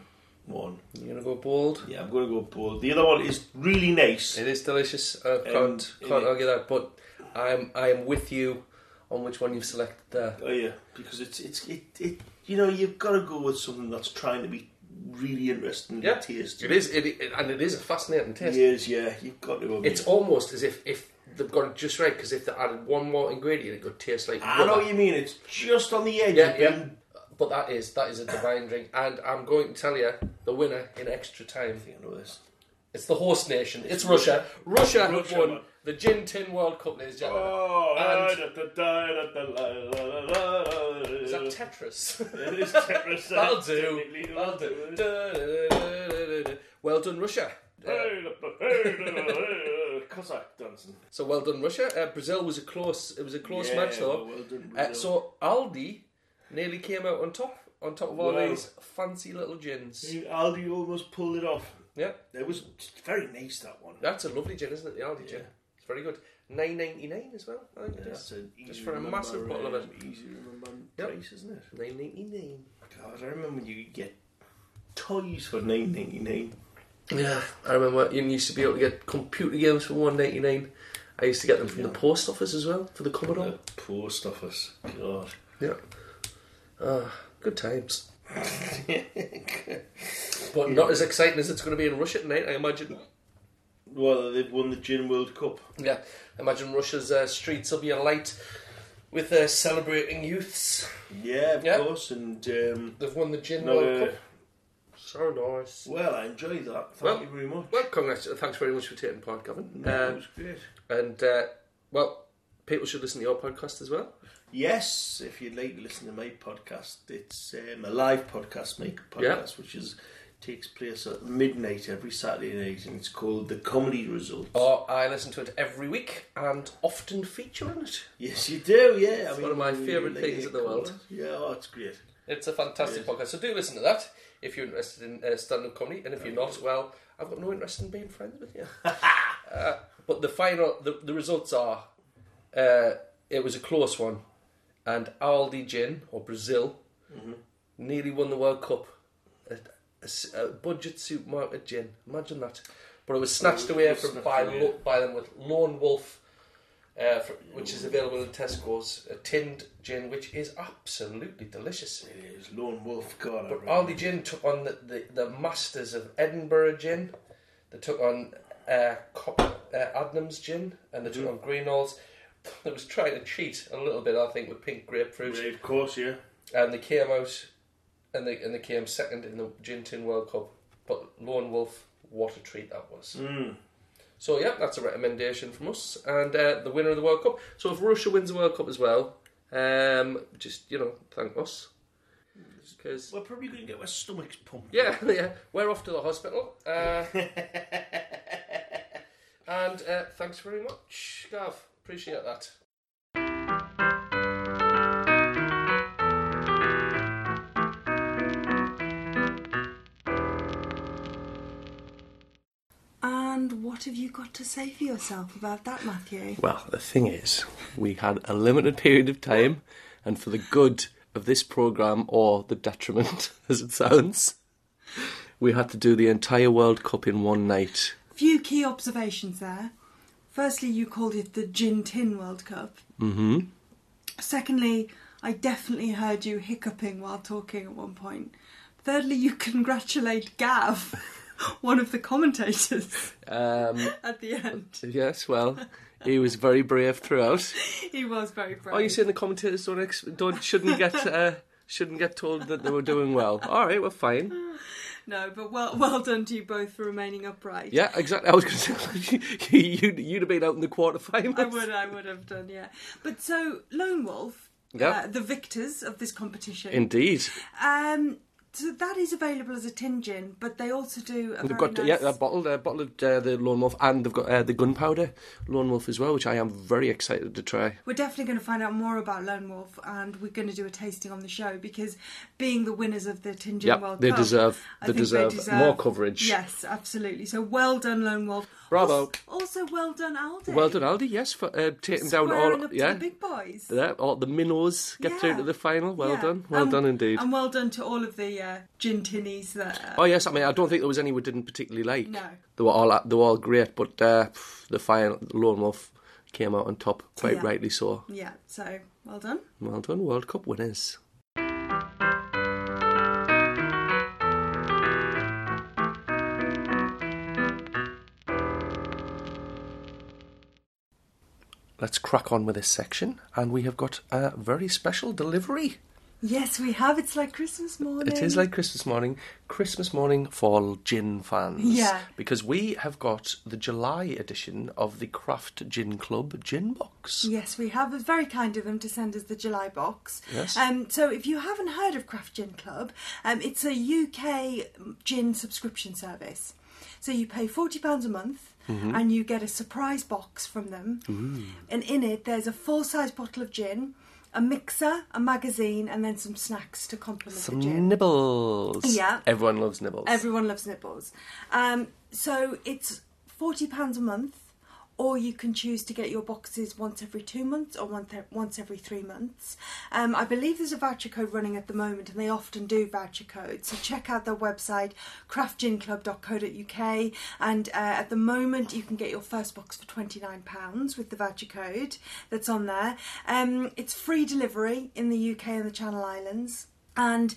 One. You're gonna go bold. Yeah, I'm going to go bold. The other one is really nice. It is delicious. I can't And can't argue that. But I'm I'm with you on which one you've selected there. Oh yeah, because it's it's it, it you know you've got to go with something that's trying to be really interesting Yeah, to taste. It is it, it and it is a fascinating taste. Yes, yeah, you've got to It's it. almost as if if they've got it just right because if they added one more ingredient, it could taste like. I know what you mean. It's just on the edge. Yeah, of yeah. being- But that is that is a divine drink, and I'm going to tell you the winner in extra time. I think I know this. It's the host nation. It's Russia. Russia Russia, won man. the Gin Tin World Cup, ladies and gentlemen. Oh, And-. Is that Tetris? It is Tetris. That'll do. That'll do. Well done, Russia. Uh, Cossack dancing. so well done, Russia. Uh, Brazil was a close. It was a close Yeah, match, though. well done, Uh, so Aldi nearly came out on top, on top of all Wow. these fancy little gins. Aldi almost pulled it off. Yeah, It was very nice that one. that's a lovely gin, isn't it? The Aldi gin. It's very good. Nine ninety nine as well. I think Yeah, it that's is. an easy Just for a remember, massive bottle of uh, it. Easy to remember Yep. price, isn't it? Nine ninety nine. God, I remember when you get toys for nine ninety nine. Yeah, I remember you used to be able to get computer games for one ninety nine. I used to get them from the post office as well for the Commodore. The post office. God. Yeah. Ah, good times. But not as exciting as it's going to be in Russia tonight, I imagine. Well, they've won the Gin World Cup. Yeah, imagine Russia's uh, streets will be alight with uh, celebrating youths. Yeah, of Yeah. course. And um, They've won the Gin no, World uh, Cup. So nice. Well, I enjoyed that. Thank Well- you very much. Well, congrats. Thanks very much for taking part, Gavin. No, Um, it was great. and, uh, well, people should listen to your podcast as well. Yes, if you'd like to listen to my podcast, it's um, a live podcast, my podcast, which is takes place at midnight every Saturday night, and it's called The Comedy Results. Or I listen to it every week and often feature in it. Yes, you do. Yeah, It's one of my favourite things in the world. Yeah, oh, it's great. It's a fantastic Yes. podcast, so do listen to that if you're interested in uh, stand-up comedy, and if you're not, well, I've got no interest in being friends with you. <laughs> uh, but the final, the, the results are, uh, it was a close one, and Aldi Gin or Brazil nearly won the World Cup. A, a a budget supermarket gin, imagine that. But it was snatched away from Snatched by, away. lo- by them with Lone Wolf. Uh, for, which is available in Tesco's, a tinned gin, which is absolutely delicious. It is Lone Wolf. God, But. Aldi Gin took on the, the, the masters of Edinburgh Gin. They took on uh, Cop, uh, Adnams Gin, and they took on Greenall's. They was trying to cheat a little bit, I think, with pink grapefruit, Yeah, of course, yeah. and they came out, and they and they came second in the Gin Tin World Cup. But Lone Wolf, what a treat that was! Mm. So yeah, that's a recommendation from us, and uh, the winner of the World Cup. So if Russia wins the World Cup as well, um, just you know, thank us. Because We're probably going to get our stomachs pumped. yeah, <laughs> yeah, we're off to the hospital. Uh, <laughs> and uh, thanks very much, Gav. Appreciate that. And what have you got to say for yourself about that, Matthew? Well, the thing is, we had a limited period of time, and for the good of this program, or the detriment, <laughs> as it sounds, we had to do the entire World Cup in one night. Few key observations there. Firstly, you called it the Gin Tin World Cup. Mm-hmm. Secondly, I definitely heard you hiccuping while talking at one point. Thirdly, you <laughs> congratulate Gav, <laughs> one of the commentators, Um, <laughs> at the end. yes, well, he was very brave throughout. He was very brave. Are you saying the commentators don't, ex- don't shouldn't get uh, shouldn't get told that they were doing well? All right, we're fine. No, but well, <laughs> well done to you both for remaining upright. Yeah, exactly. I was going <laughs> to say you you'd have been out in the quarterfinals. I would, I would have done, yeah. But so, Lone Wolf, Yep. uh, the victors of this competition, Indeed, um, so that is available as a tin gin, but they also do a they've got nice... yeah a bottle a bottle of uh, the Lone Wolf, and they've got uh, the gunpowder Lone Wolf as well, which I am very excited to try. We're definitely going to find out more about Lone Wolf, and we're going to do a tasting on the show because, being the winners of the Tin Gin Yeah, World they Cup, deserve I they deserve, more coverage. Yes, absolutely. So well done, Lone Wolf. Bravo. Also, well done, Aldi. Well done, Aldi. Yes, for uh, taking down all up yeah. to the big boys. Yeah, all the minnows get through to the final. Well Yeah. done, well And- done indeed. And well done to all of the uh, gin tinnies that. Uh, Oh yes, I mean I don't think there was any we didn't particularly like. No. They were all they were all great, but uh, the final the Lone Wolf came out on top, quite Yeah. rightly so. Yeah, so well done. Well done, World Cup winners. Let's crack on with this section, and we have got a very special delivery. Yes, we have. It's like Christmas morning. It is like Christmas morning, Christmas morning for gin fans. Yeah. Because we have got the July edition of the Craft Gin Club gin box. Yes, we have. It's very kind of them to send us the July box. Yes. Um, so if you haven't heard of Craft Gin Club, um, it's a UK gin subscription service. So you pay forty pounds a month. Mm-hmm. And you get a surprise box from them, and in it there's a full-size bottle of gin, a mixer, a magazine, and then some snacks to complement Some the gin. nibbles. Yeah. Everyone loves nibbles. Everyone loves nibbles. Um, so it's forty pounds a month, or you can choose to get your boxes once every two months or once once every three months. Um, I believe there's a voucher code running at the moment, and they often do voucher codes. So check out their website, craftginclub.co.uk, and uh, at the moment you can get your first box for twenty nine pounds with the voucher code that's on there. Um, it's free delivery in the UK and the Channel Islands, and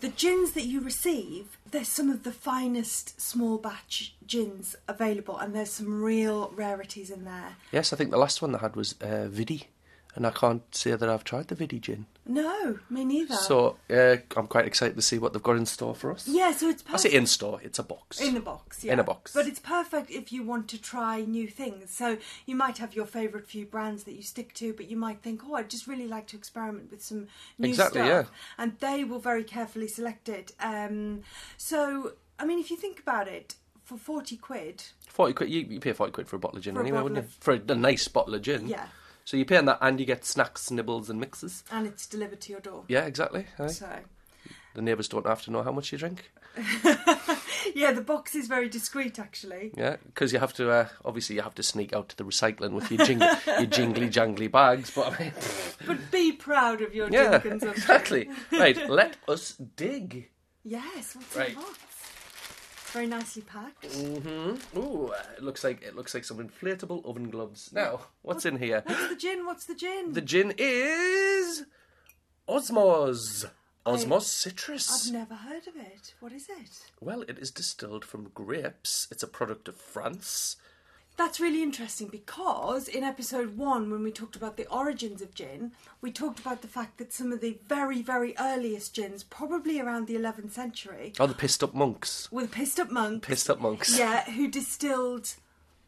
the gins that you receive, there's some of the finest small batch gins available, and there's some real rarities in there. Yes, I think the last one they had was uh, Vidi. and I can't say that I've tried the Vidi gin. No, me neither. So uh, I'm quite excited to see what they've got in store for us. yeah, so it's perfect. I say in store, it's a box. In a box, yeah. In a box. But it's perfect if you want to try new things. So you might have your favourite few brands that you stick to, but you might think, oh, I'd just really like to experiment with some new Exactly, stuff. yeah. And they will very carefully select it. Um, so, I mean, if you think about it, for 40 quid, 40 quid, you, you pay 40 quid for a bottle of gin anyway, wouldn't you? For a, a nice bottle of gin. yeah, So you pay paying that and you get snacks, nibbles, and mixes. and it's delivered to your door. Yeah, exactly. aye. So, The neighbours don't have to know how much you drink. <laughs> yeah, the box is very discreet actually. Yeah, because you have to, uh, obviously, you have to sneak out to the recycling with your, jing- your jingly jangly bags. But I mean, <laughs> But be proud of your yeah, exactly. Right, let us dig. Yes, what's Right. In the box? Very nicely packed. Mm-hmm. Ooh, it looks like it looks like some inflatable oven gloves. Now, what's in here? What's the gin? What's the gin? The gin is Osmoz. Osmoz citrus. I've never heard of it. What is it? Well, it is distilled from grapes. It's a product of France. That's really interesting because in episode one, when we talked about the origins of gin, we talked about the fact that some of the very, very earliest gins, probably around the 11th century, Oh, the pissed up monks. were pissed up monks. Pissed up monks. Yeah, who distilled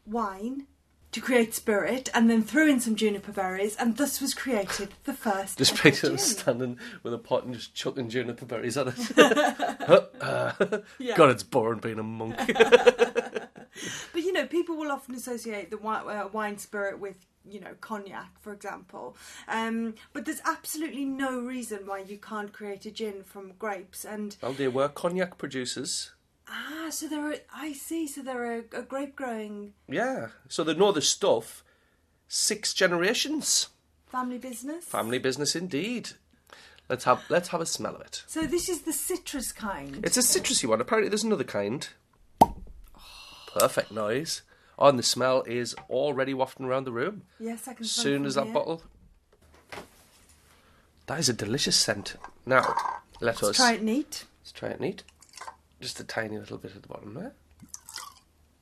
wine to create spirit and then threw in some juniper berries, and thus was created the first. Just them standing with a pot and just chucking juniper berries at it. <laughs> <laughs> God, it's boring being a monk. <laughs> <laughs> But you know, people will often associate the wine, uh, wine spirit with, you know, cognac, for example. Um, but there's absolutely no reason why you can't create a gin from grapes. And well, there were cognac producers. ah, so there are. I see. So there are a grape growing Yeah, so they know the stuff. Six generations. family business. Family business indeed. Let's have let's have a smell of it. So this is the citrus kind. It's a citrusy one. Apparently, there's another kind. Perfect noise. Oh, and the smell is already wafting around the room. yes, I can. As soon as that here. bottle. That is a delicious scent. Now, let Let's us try it neat. let's try it neat. Just a tiny little bit at the bottom there.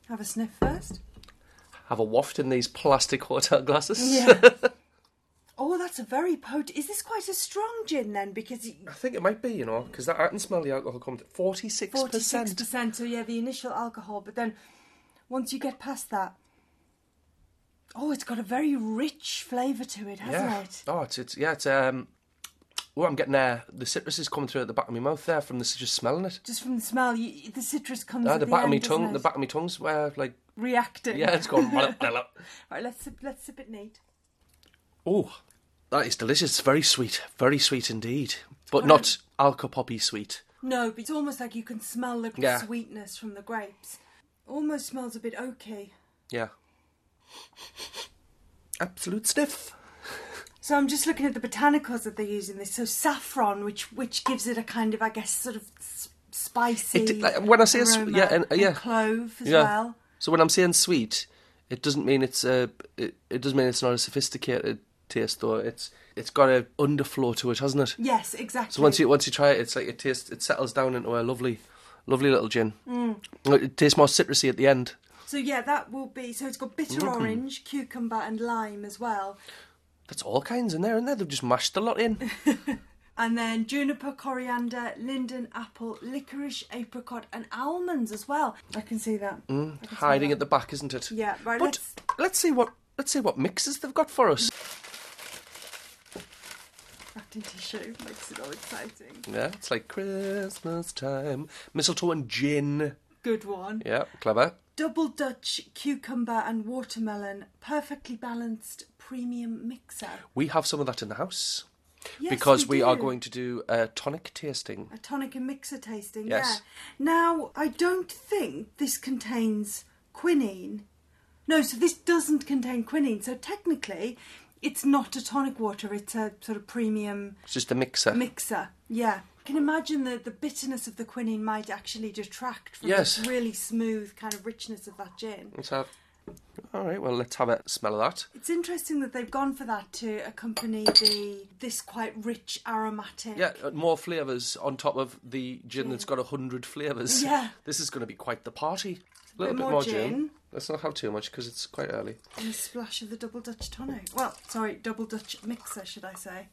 Have a sniff first. Have a waft in these plastic <laughs> hotel glasses. Yeah. <laughs> oh, that's a very potent. Is this quite a strong gin then? Because I think it might be, you know, because that I can smell the alcohol coming. Forty-six percent. Forty-six percent. So yeah, the initial alcohol, but then once you get past that, oh, it's got a very rich flavour to it, hasn't Yeah. it? Oh, it's, it's yeah, it's um. Oh, I'm getting there. The citrus is coming through at the back of my mouth there from the just smelling it. Just from the smell, you, the citrus comes. Ah, at the back of my end, tongue, the back of my tongue's where like reacting. yeah, it's going. <laughs> Right, let's sip, let's sip it neat. oh, that is delicious. It's very sweet, very sweet indeed, but not alco poppy sweet. No, but it's almost like you can smell the Yeah. sweetness from the grapes. Almost smells a bit oaky. Yeah. Absolute sniff. So I'm just looking at the botanicals that they use in this. So saffron, which which gives it a kind of, I guess, sort of s- spicy. It- like, when I say s- aroma, yeah, and- uh, yeah. clove as Yeah. well. So when I'm saying sweet, it doesn't mean it's a it, it doesn't mean it's not a sophisticated taste though. It's it's got a underflow to it, hasn't it? Yes, exactly. So once you once you try it, it's like it tastes it settles down into a lovely, lovely little gin. Mm. It tastes more citrusy at the end. So yeah, that will be. So it's got bitter Mm. orange, cucumber, and lime as well, That's all kinds in there, isn't there? They've just mashed a lot in. <laughs> and then juniper, coriander, linden, apple, licorice, apricot, and almonds as well. I can see that. I can Hiding that. at the back, isn't it? Yeah, right. But let's let's see what let's see what mixes they've got for us. Wrapped in tissue makes it all exciting. Yeah, it's like Christmas time. Mistletoe and gin. Good one. Yeah, clever. Double Dutch cucumber and watermelon, perfectly balanced premium mixer. We have some of that in the house Yes, because we, are do. going to do a tonic tasting. a tonic and mixer tasting. Yes. Yeah. Now I don't think this contains quinine. No, so this doesn't contain quinine. So technically, it's not a tonic water. It's a sort of premium It's just a mixer. mixer. Yeah. I can imagine that the bitterness of the quinine might actually detract from Yes. this really smooth kind of richness of that gin. Let's have. All right. Well, let's have a smell of that. It's interesting that they've gone for that to accompany the this quite rich aromatic. Yeah, uh, more flavours on top of the gin that's got a hundred flavours. Yeah. <laughs> This is going to be quite the party. A little bit more more gin. Let's not have too much because it's quite early. And a splash of the double Dutch tonic. Well, sorry, double Dutch mixer, should I say?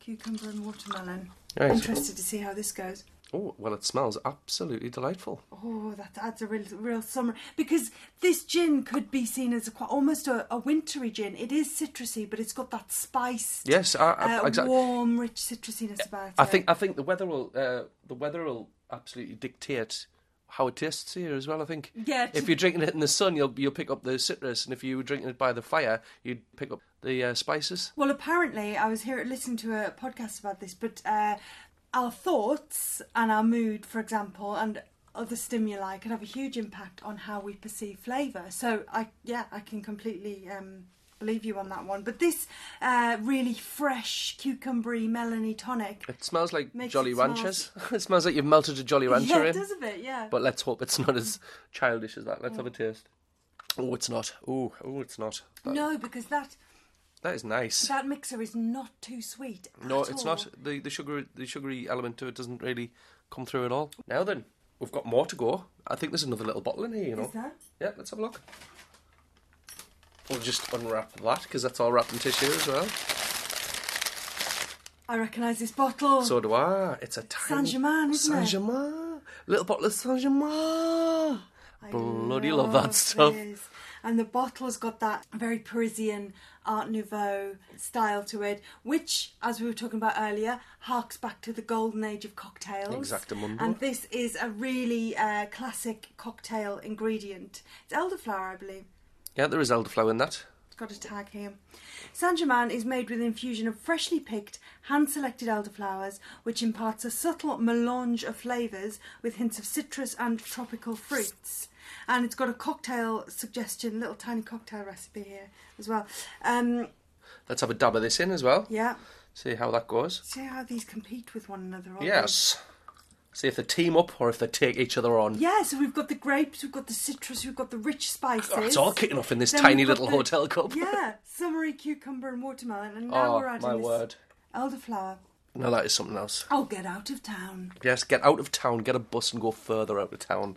Cucumber and watermelon. Right. Interested to see how this goes. Oh, well, it smells absolutely delightful. Oh, that adds a real, real summer because this gin could be seen as a quite almost a, a wintry gin. It is citrusy, but it's got that spice, Yes, I, I, uh, exactly. warm, rich citrusiness about it. I think I think the weather will uh, the weather will absolutely dictate how it tastes here as well. I think. Yeah, If you're drinking it in the sun, you'll you'll pick up the citrus, and if you were drinking it by the fire, you'd pick up the uh, spices. Well, apparently, I was here listening to a podcast about this, but uh, our thoughts and our mood, for example, and other stimuli can have a huge impact on how we perceive flavour. So, I yeah, I can completely um, believe you on that one. But this uh, really fresh, cucumbery, melony tonic. It smells like Jolly it Ranchers. <laughs> it smells like you've melted a Jolly Rancher in. yeah, it in. does a bit, yeah. But let's hope it's not as childish as that. Let's have a taste. Oh, it's not. Oh, oh, it's not. That, no, because that that is nice. that mixer is not too sweet. No, at it's all. not. The the sugar the sugary element to it doesn't really come through at all. Now then, we've got more to go. I think there's another little bottle in here. You know. Is there? Yeah, let's have a look. We'll just unwrap that because that's all wrapped in tissue as well. I recognise this bottle. So do I. It's a tiny Saint-Germain, isn't? Saint Germain. Little bottle of Saint Germain. I Bloody love that stuff. this. And the bottle's got that very Parisian Art Nouveau style to it, which, as we were talking about earlier, harks back to the golden age of cocktails. Exactamundo. And this is a really uh, classic cocktail ingredient. It's elderflower, I believe. Yeah, there is elderflower in that. It's got a tag here. Saint Germain is made with an infusion of freshly picked, hand selected elderflowers, which imparts a subtle melange of flavours with hints of citrus and tropical fruits. And it's got a cocktail suggestion, little tiny cocktail recipe here as well. Um, Let's have a dab of this in as well. yeah. See how that goes. See how these compete with one another. aren't they? Yes. See if they team up or if they take each other on. Yeah, so we've got the grapes, we've got the citrus, we've got the rich spices. Oh, it's all kicking off in this Then tiny little the- hotel cup. <laughs> Yeah, summery cucumber and watermelon, and now Oh, we're adding my this word. elderflower. No, that is something else. Oh, get out of town. Yes, get out of town, get a bus and go further out of town.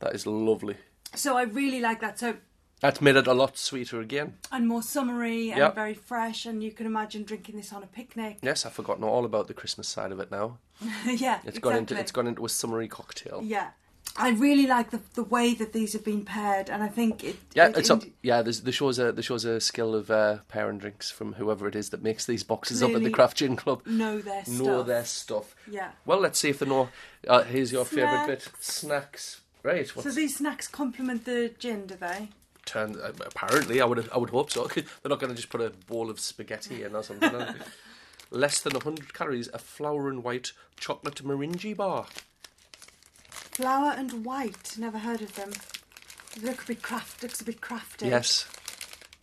That is lovely. So I really like that. So That's made it a lot sweeter again. and more summery and Yep. very fresh, and you can imagine drinking this on a picnic. Yes, I've forgotten all about the Christmas side of it now. <laughs> yeah, It's exactly. gone into it's gone into a summery cocktail. Yeah, I really like the the way that these have been paired, and I think it. Yeah, it it's up. Yeah, there's, there shows a there shows a skill of uh, pairing drinks from whoever it is that makes these boxes up at the Craft Gin Club. Know their stuff. Know their stuff. Yeah. Well, let's see if they know. Uh, here's your favourite bit: Snacks. snacks. Right. What's So these snacks complement the gin, do they? Turned? Uh, apparently, I would I would hope so. <laughs> They're not going to just put a bowl of spaghetti in or something. are? <laughs> Less than 100 calories, a flour and white chocolate Maringi bar. Flour and white. Never heard of them. They look a bit craft. Looks a bit crafty. Yes,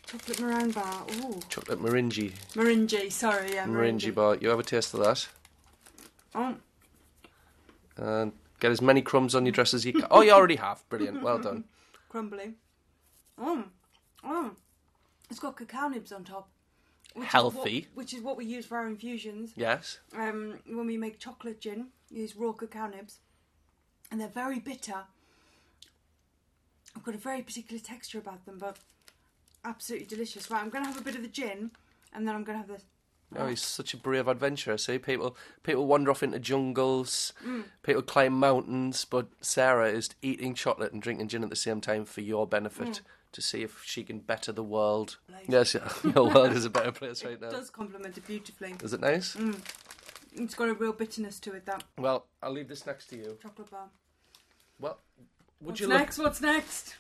Chocolate meringue bar. Ooh. chocolate Maringi. Meringue. Sorry, yeah. Maringi bar. You have a taste of that? Oh, And get as many crumbs on your dress as you can. Oh, you already have. Brilliant. Well done. <laughs> crumbly. Oh, oh. It's got cacao nibs on top. Which Healthy. Is what, which is what we use for our infusions. Yes. Um, when we make chocolate gin, we use raw cacao nibs, and they're very bitter. I've got a very particular texture about them, but absolutely delicious. Right, I'm going to have a bit of the gin, and then I'm going to have this. Oh, he's such a brave adventurer. See, people people wander off into jungles, Mm. people climb mountains, but Sarah is eating chocolate and drinking gin at the same time for your benefit Mm. To see if she can better the world. Place. Yes, yeah, <laughs> your world is a better place right <laughs> now. It does complement it beautifully. Is it nice? Mm. It's got a real bitterness to it. That Well, I'll leave this next to you. chocolate bar. Well, would What's you look next? What's next?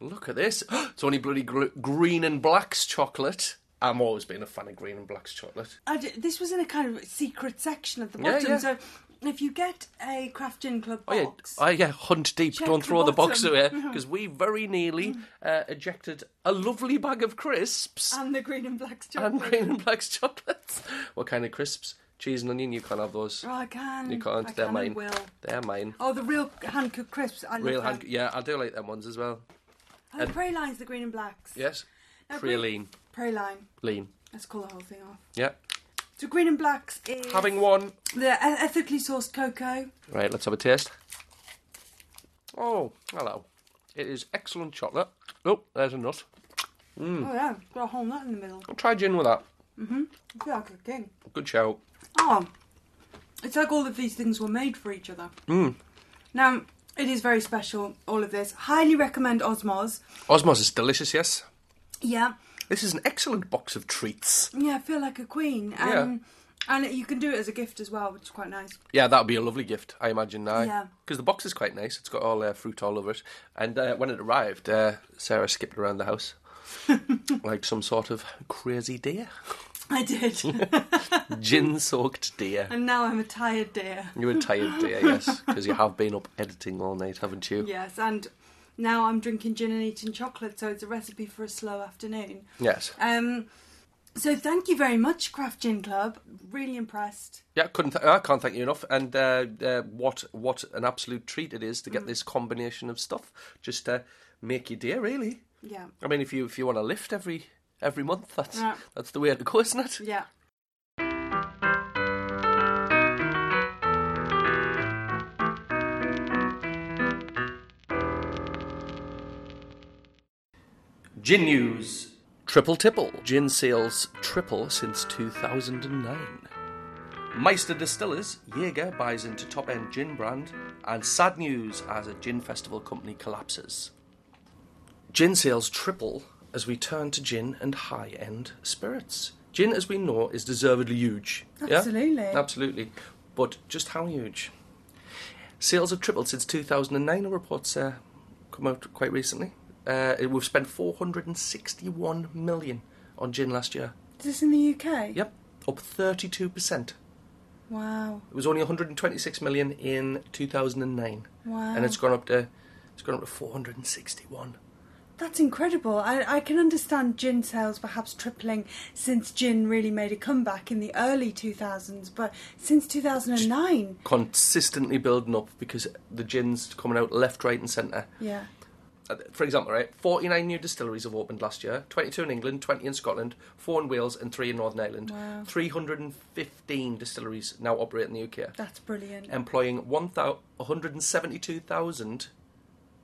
look at this? <gasps> It's only bloody gr- green and black's chocolate. I'm always been a fan of green and black's chocolate. I d- this was in a kind of secret section at the Yeah, bottom. yeah. So if you get a Craft Gin Club Oh yeah, box, oh yeah, hunt deep. Check Don't the throw the box bottom. away because we very nearly uh, ejected a lovely bag of crisps and the green and black chocolate. and green and black's chocolates. What kind of crisps? Cheese and onion. You can't have those. Oh, I can. You can't. I They're can mine. will. They're mine. Oh, the real hand cooked crisps. I Real hand. Yeah, I do like them ones as well. Oh, Pralines, the green and blacks. Yes. Now, Praline. Praline. Lean. Let's call the whole thing off. Yeah. So green and blacks is Having one. the ethically sourced cocoa. Right. Let's have a taste. Oh, hello. It is excellent chocolate. Oh, there's a nut. Oh yeah, got a whole nut in the middle. I'll try gin with that. I feel like a king. Good shout. Oh, it's like all of these things were made for each other. Mm. Now, it is very special, all of this. Highly recommend Osmoz. Osmoz is delicious, yes. Yeah, This is an excellent box of treats. yeah, I feel like a queen. Yeah. Um, And you can do it as a gift as well, which is quite nice. Yeah, that would be a lovely gift, I imagine now. Yeah. Because the box is quite nice. It's got all uh, fruit all over it. And uh, when it arrived, uh, Sarah skipped around the house <laughs> like some sort of crazy deer. I did. <laughs> Gin soaked deer. and now I'm a tired deer. You're a tired deer, yes. Because you have been up <laughs> editing all night, haven't you? Yes, and now I'm drinking gin and eating chocolate, so it's a recipe for a slow afternoon. Yes. Um, so thank you very much, Craft Gin Club. Really impressed. Yeah, couldn't th- I can't thank you enough. And uh, uh, what what an absolute treat it is to Mm. get this combination of stuff. Just to make your day, really. Yeah. I mean, if you if you want to lift every every month, that's Yeah. that's the way to go, isn't it? Yeah. Gin news. Triple tipple. Gin sales triple since 2009. Meister Distillers, Jaeger buys into top end gin brand, and sad news as a gin festival company collapses. Gin sales triple as we turn to gin and high end spirits. Gin, as we know, is deservedly huge. Yeah? Absolutely. Absolutely. But just how huge? Sales have tripled since 2009, a report's uh, come out quite recently. Uh, we've spent 461 million on gin last year. Is this in the UK? Yep, up 32%. Wow. It was only 126 million in 2009, Wow. and it's gone up to it's gone up to 461. That's incredible. I, I can understand gin sales perhaps tripling since gin really made a comeback in the early 2000s, but since 2009. Consistently building up because the gin's coming out left, right, and centre. Yeah. Uh, For example, right, 49 new distilleries have opened last year 22 in England, 20 in Scotland, 4 in Wales, and 3 in Northern Ireland. Wow. 315 distilleries now operate in the UK. That's brilliant. employing 172,000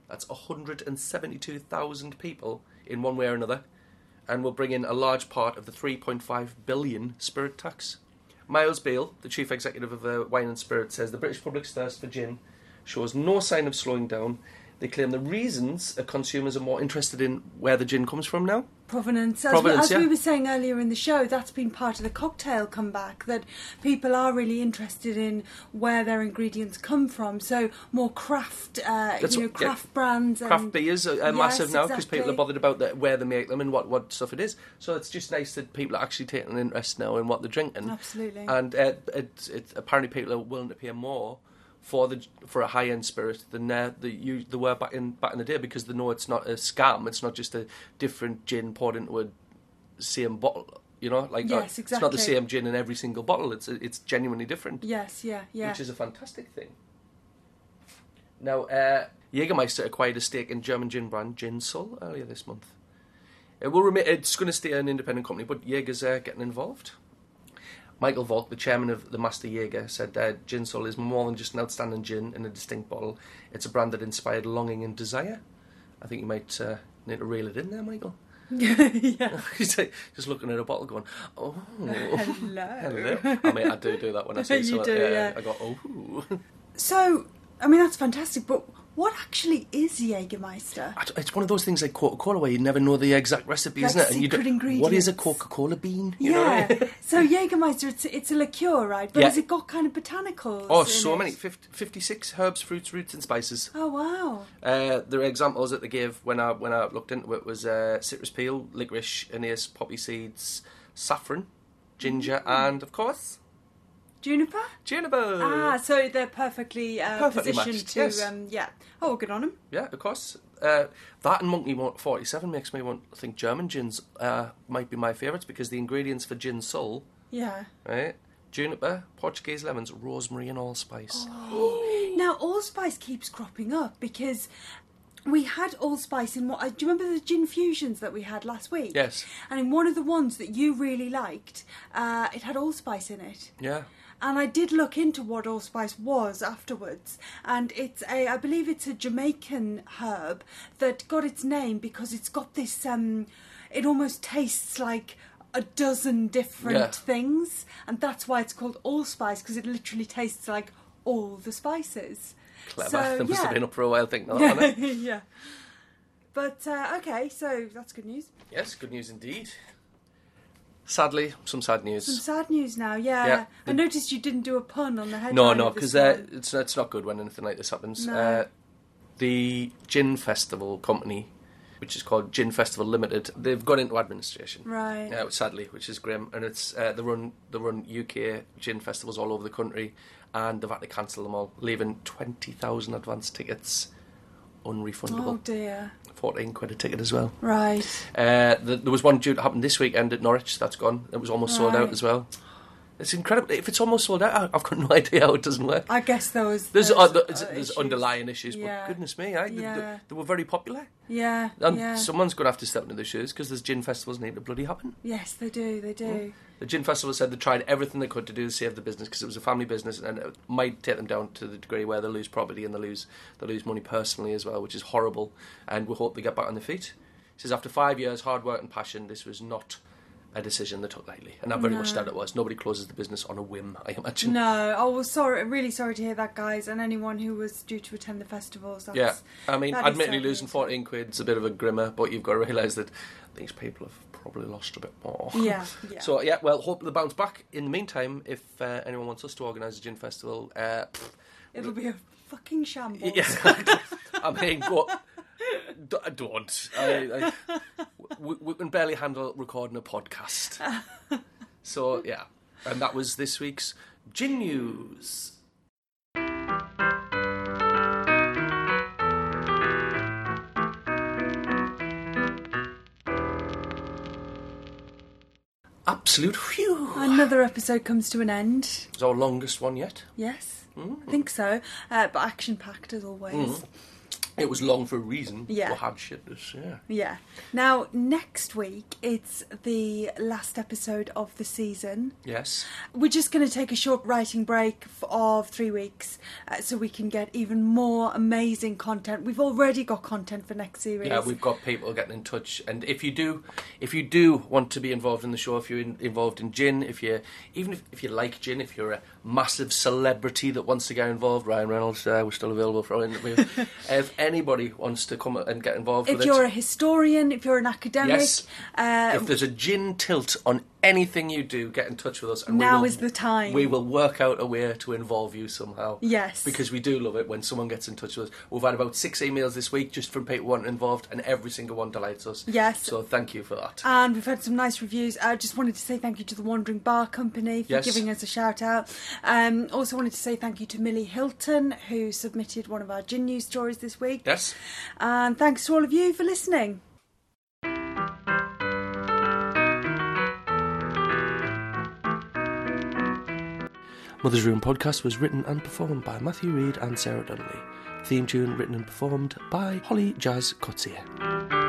that's 172,000 people in one way or another and will bring in a large part of the 3.5 billion spirit tax. Miles Beale, the chief executive of uh, Wine and Spirit, says the British public's thirst for gin shows no sign of slowing down. They claim the reasons consumers are more interested in where the gin comes from now. Provenance. As, Provenance, we, as we were saying earlier in the show, that's been part of the cocktail comeback, that people are really interested in where their ingredients come from. So more craft, uh, you know, what- yeah. craft brands. And, craft beers are, are Yes, massive now because people are bothered about the, where they make them and what, what stuff it is. So it's just nice that people are actually taking an interest now in what they're drinking. Absolutely. And uh, it's it's apparently people are willing to pay more for the for a high end spirit than uh, the you they were back in back in the day because they know it's not a scam. It's not just a different gin poured into a same bottle. You know, like uh, Yes, it's not the same gin in every single bottle. It's it's genuinely different Yes, yeah, yeah. which is a fantastic thing. Now, uh, Jägermeister acquired a stake in German gin brand Gin Sul earlier this month. It will remain. It's going to stay an independent company, but Jaeger's uh, getting involved. Michael Volk, the chairman of the Master Jaeger, said uh, Gin Sul is more than just an outstanding gin in a distinct bottle. It's a brand that inspired longing and desire. I think you might uh, need to reel it in there, Michael. <laughs> <laughs> yeah. Just looking at a bottle, going, "Oh, Hello. hello." I mean, I do do that when I <laughs> say You so. do, yeah. I go, "Oh." So, I mean, that's fantastic, but what actually is Jägermeister? It's one of those things like Coca Cola where you never know the exact recipe, Like isn't it? you secret don't- What is a. Coca Cola bean? You I yeah. mean? <laughs> so Jägermeister, it's it's a liqueur, right? But Yeah. has it got kind of botanicals? Oh, so it? many. 50, 56 herbs, fruits, roots, and spices. Oh wow. Uh, there are examples that they gave when I when I looked into it was uh, citrus peel, licorice, anise, poppy seeds, saffron, ginger, Mm. and of course Juniper? juniper. Ah, so they're perfectly, uh, Perfectly positioned matched, to, yes. um, yeah. Oh, good on him. Yeah, of course. Uh, that and Monkey 47 makes me want to think German gins uh, might be my favourites because the ingredients for Gin Sul, Yeah. right? Juniper, Portuguese lemons, rosemary, and allspice. Oh. <gasps> Now, allspice keeps cropping up because we had allspice in what? uh, Do you remember the gin fusions that we had last week? Yes. And in one of the ones that you really liked, uh, it had allspice in it. Yeah. And I did look into what allspice was afterwards, and it's a, I believe it's a Jamaican herb that got its name because it's got this, um, it almost tastes like a dozen different Yeah. things, and that's why it's called allspice because it literally tastes like all the spices. Clever. So, they must yeah. have been up for a while thinking <laughs> that, hadn't they? yeah. But uh, okay, so that's good news. Yes, good news indeed. Sadly, some sad news. Some sad news now. Yeah, Yeah, I the- noticed you didn't do a pun on the headline. No, no, because uh, it's it's not good when anything like this happens. No. Uh, the Gin Festival company, which is called Gin Festival Limited, they've gone into administration. right. Yeah, sadly, which is grim, and it's uh, they run they run UK gin festivals all over the country, and they've had to cancel them all, leaving twenty thousand advance tickets unrefundable. Oh dear. Fourteen quid a ticket as well. Right. Uh, the, there was one due to happen this weekend at Norwich. That's gone. It was almost sold out as well. It's incredible. If it's almost sold out, I've got no <laughs> idea how it doesn't work. I guess there was. There's, there's, uh, there's, there's issues. underlying issues, Yeah. but goodness me, I, they- Yeah. they, they were very popular. Yeah. And yeah. someone's going to have to step into the shoes because there's gin festivals need to bloody happen. Yes, they do. They do. The gin festival said they tried everything they could to do to save the business because it was a family business and it might take them down to the degree where they lose property and they lose they lose money personally as well, which is horrible. And we hope they get back on their feet. He says after five years hard work and passion, this was not a decision they took lightly, and I very much No. doubt it was. Nobody closes the business on a whim, I imagine. No. Oh, well, sorry. Really sorry to hear that, guys, and anyone who was due to attend the festivals. That's, Yeah, I mean, admittedly, sadly losing. 14 quid's a bit of a grimmer, but you've got to realise that these people have probably lost a bit more. Yeah. <laughs> Yeah. So, yeah, well, hope they bounce back. In the meantime, if uh, anyone wants us to organise a gin festival, uh, It'll be a fucking shambles. yeah, I mean, go, <laughs> d- don't. I, I, <laughs> we, we can barely handle recording a podcast. <laughs> So, yeah, and that was this week's Gin News. Absolute phew. Another episode comes to an end. It's our longest one yet. Yes, Mm. I think so. Uh, but action packed as always. It was long for a reason. Yeah. We had shit this, yeah. Yeah. Now, next week, it's the last episode of the season. Yes. We're just going to take a short writing break of three weeks uh, so we can get even more amazing content. We've already got content for next series. Yeah, we've got people getting in touch, and if you do, if you do want to be involved in the show, if you're in, involved in gin, if you even if, if you like gin, if you're a massive celebrity that wants to get involved, Ryan Reynolds, uh, we're still available for an interview. if <laughs> anybody wants to come and get involved If you're a historian, if you're an academic, Yes. uh, if there's a gin tilt on anything you do, get in touch with us. And we Now will- is the time. We will work out a way to involve you somehow. Yes. Because we do love it when someone gets in touch with us. We've had about six emails this week just from people wanting involved, and every single one delights us. Yes. So thank you for that. and we've had some nice reviews. I just wanted to say thank you to the Wandering Bar Company for Yes. giving us a shout out. Um, also wanted to say thank you to Millie Hilton who submitted one of our gin news stories this week. yes. And thanks to all of you for listening. Mother's Ruin podcast was written and performed by Matthew Reed and Sarah Donnelly. Theme tune written and performed by Holly Jazz Coetzee.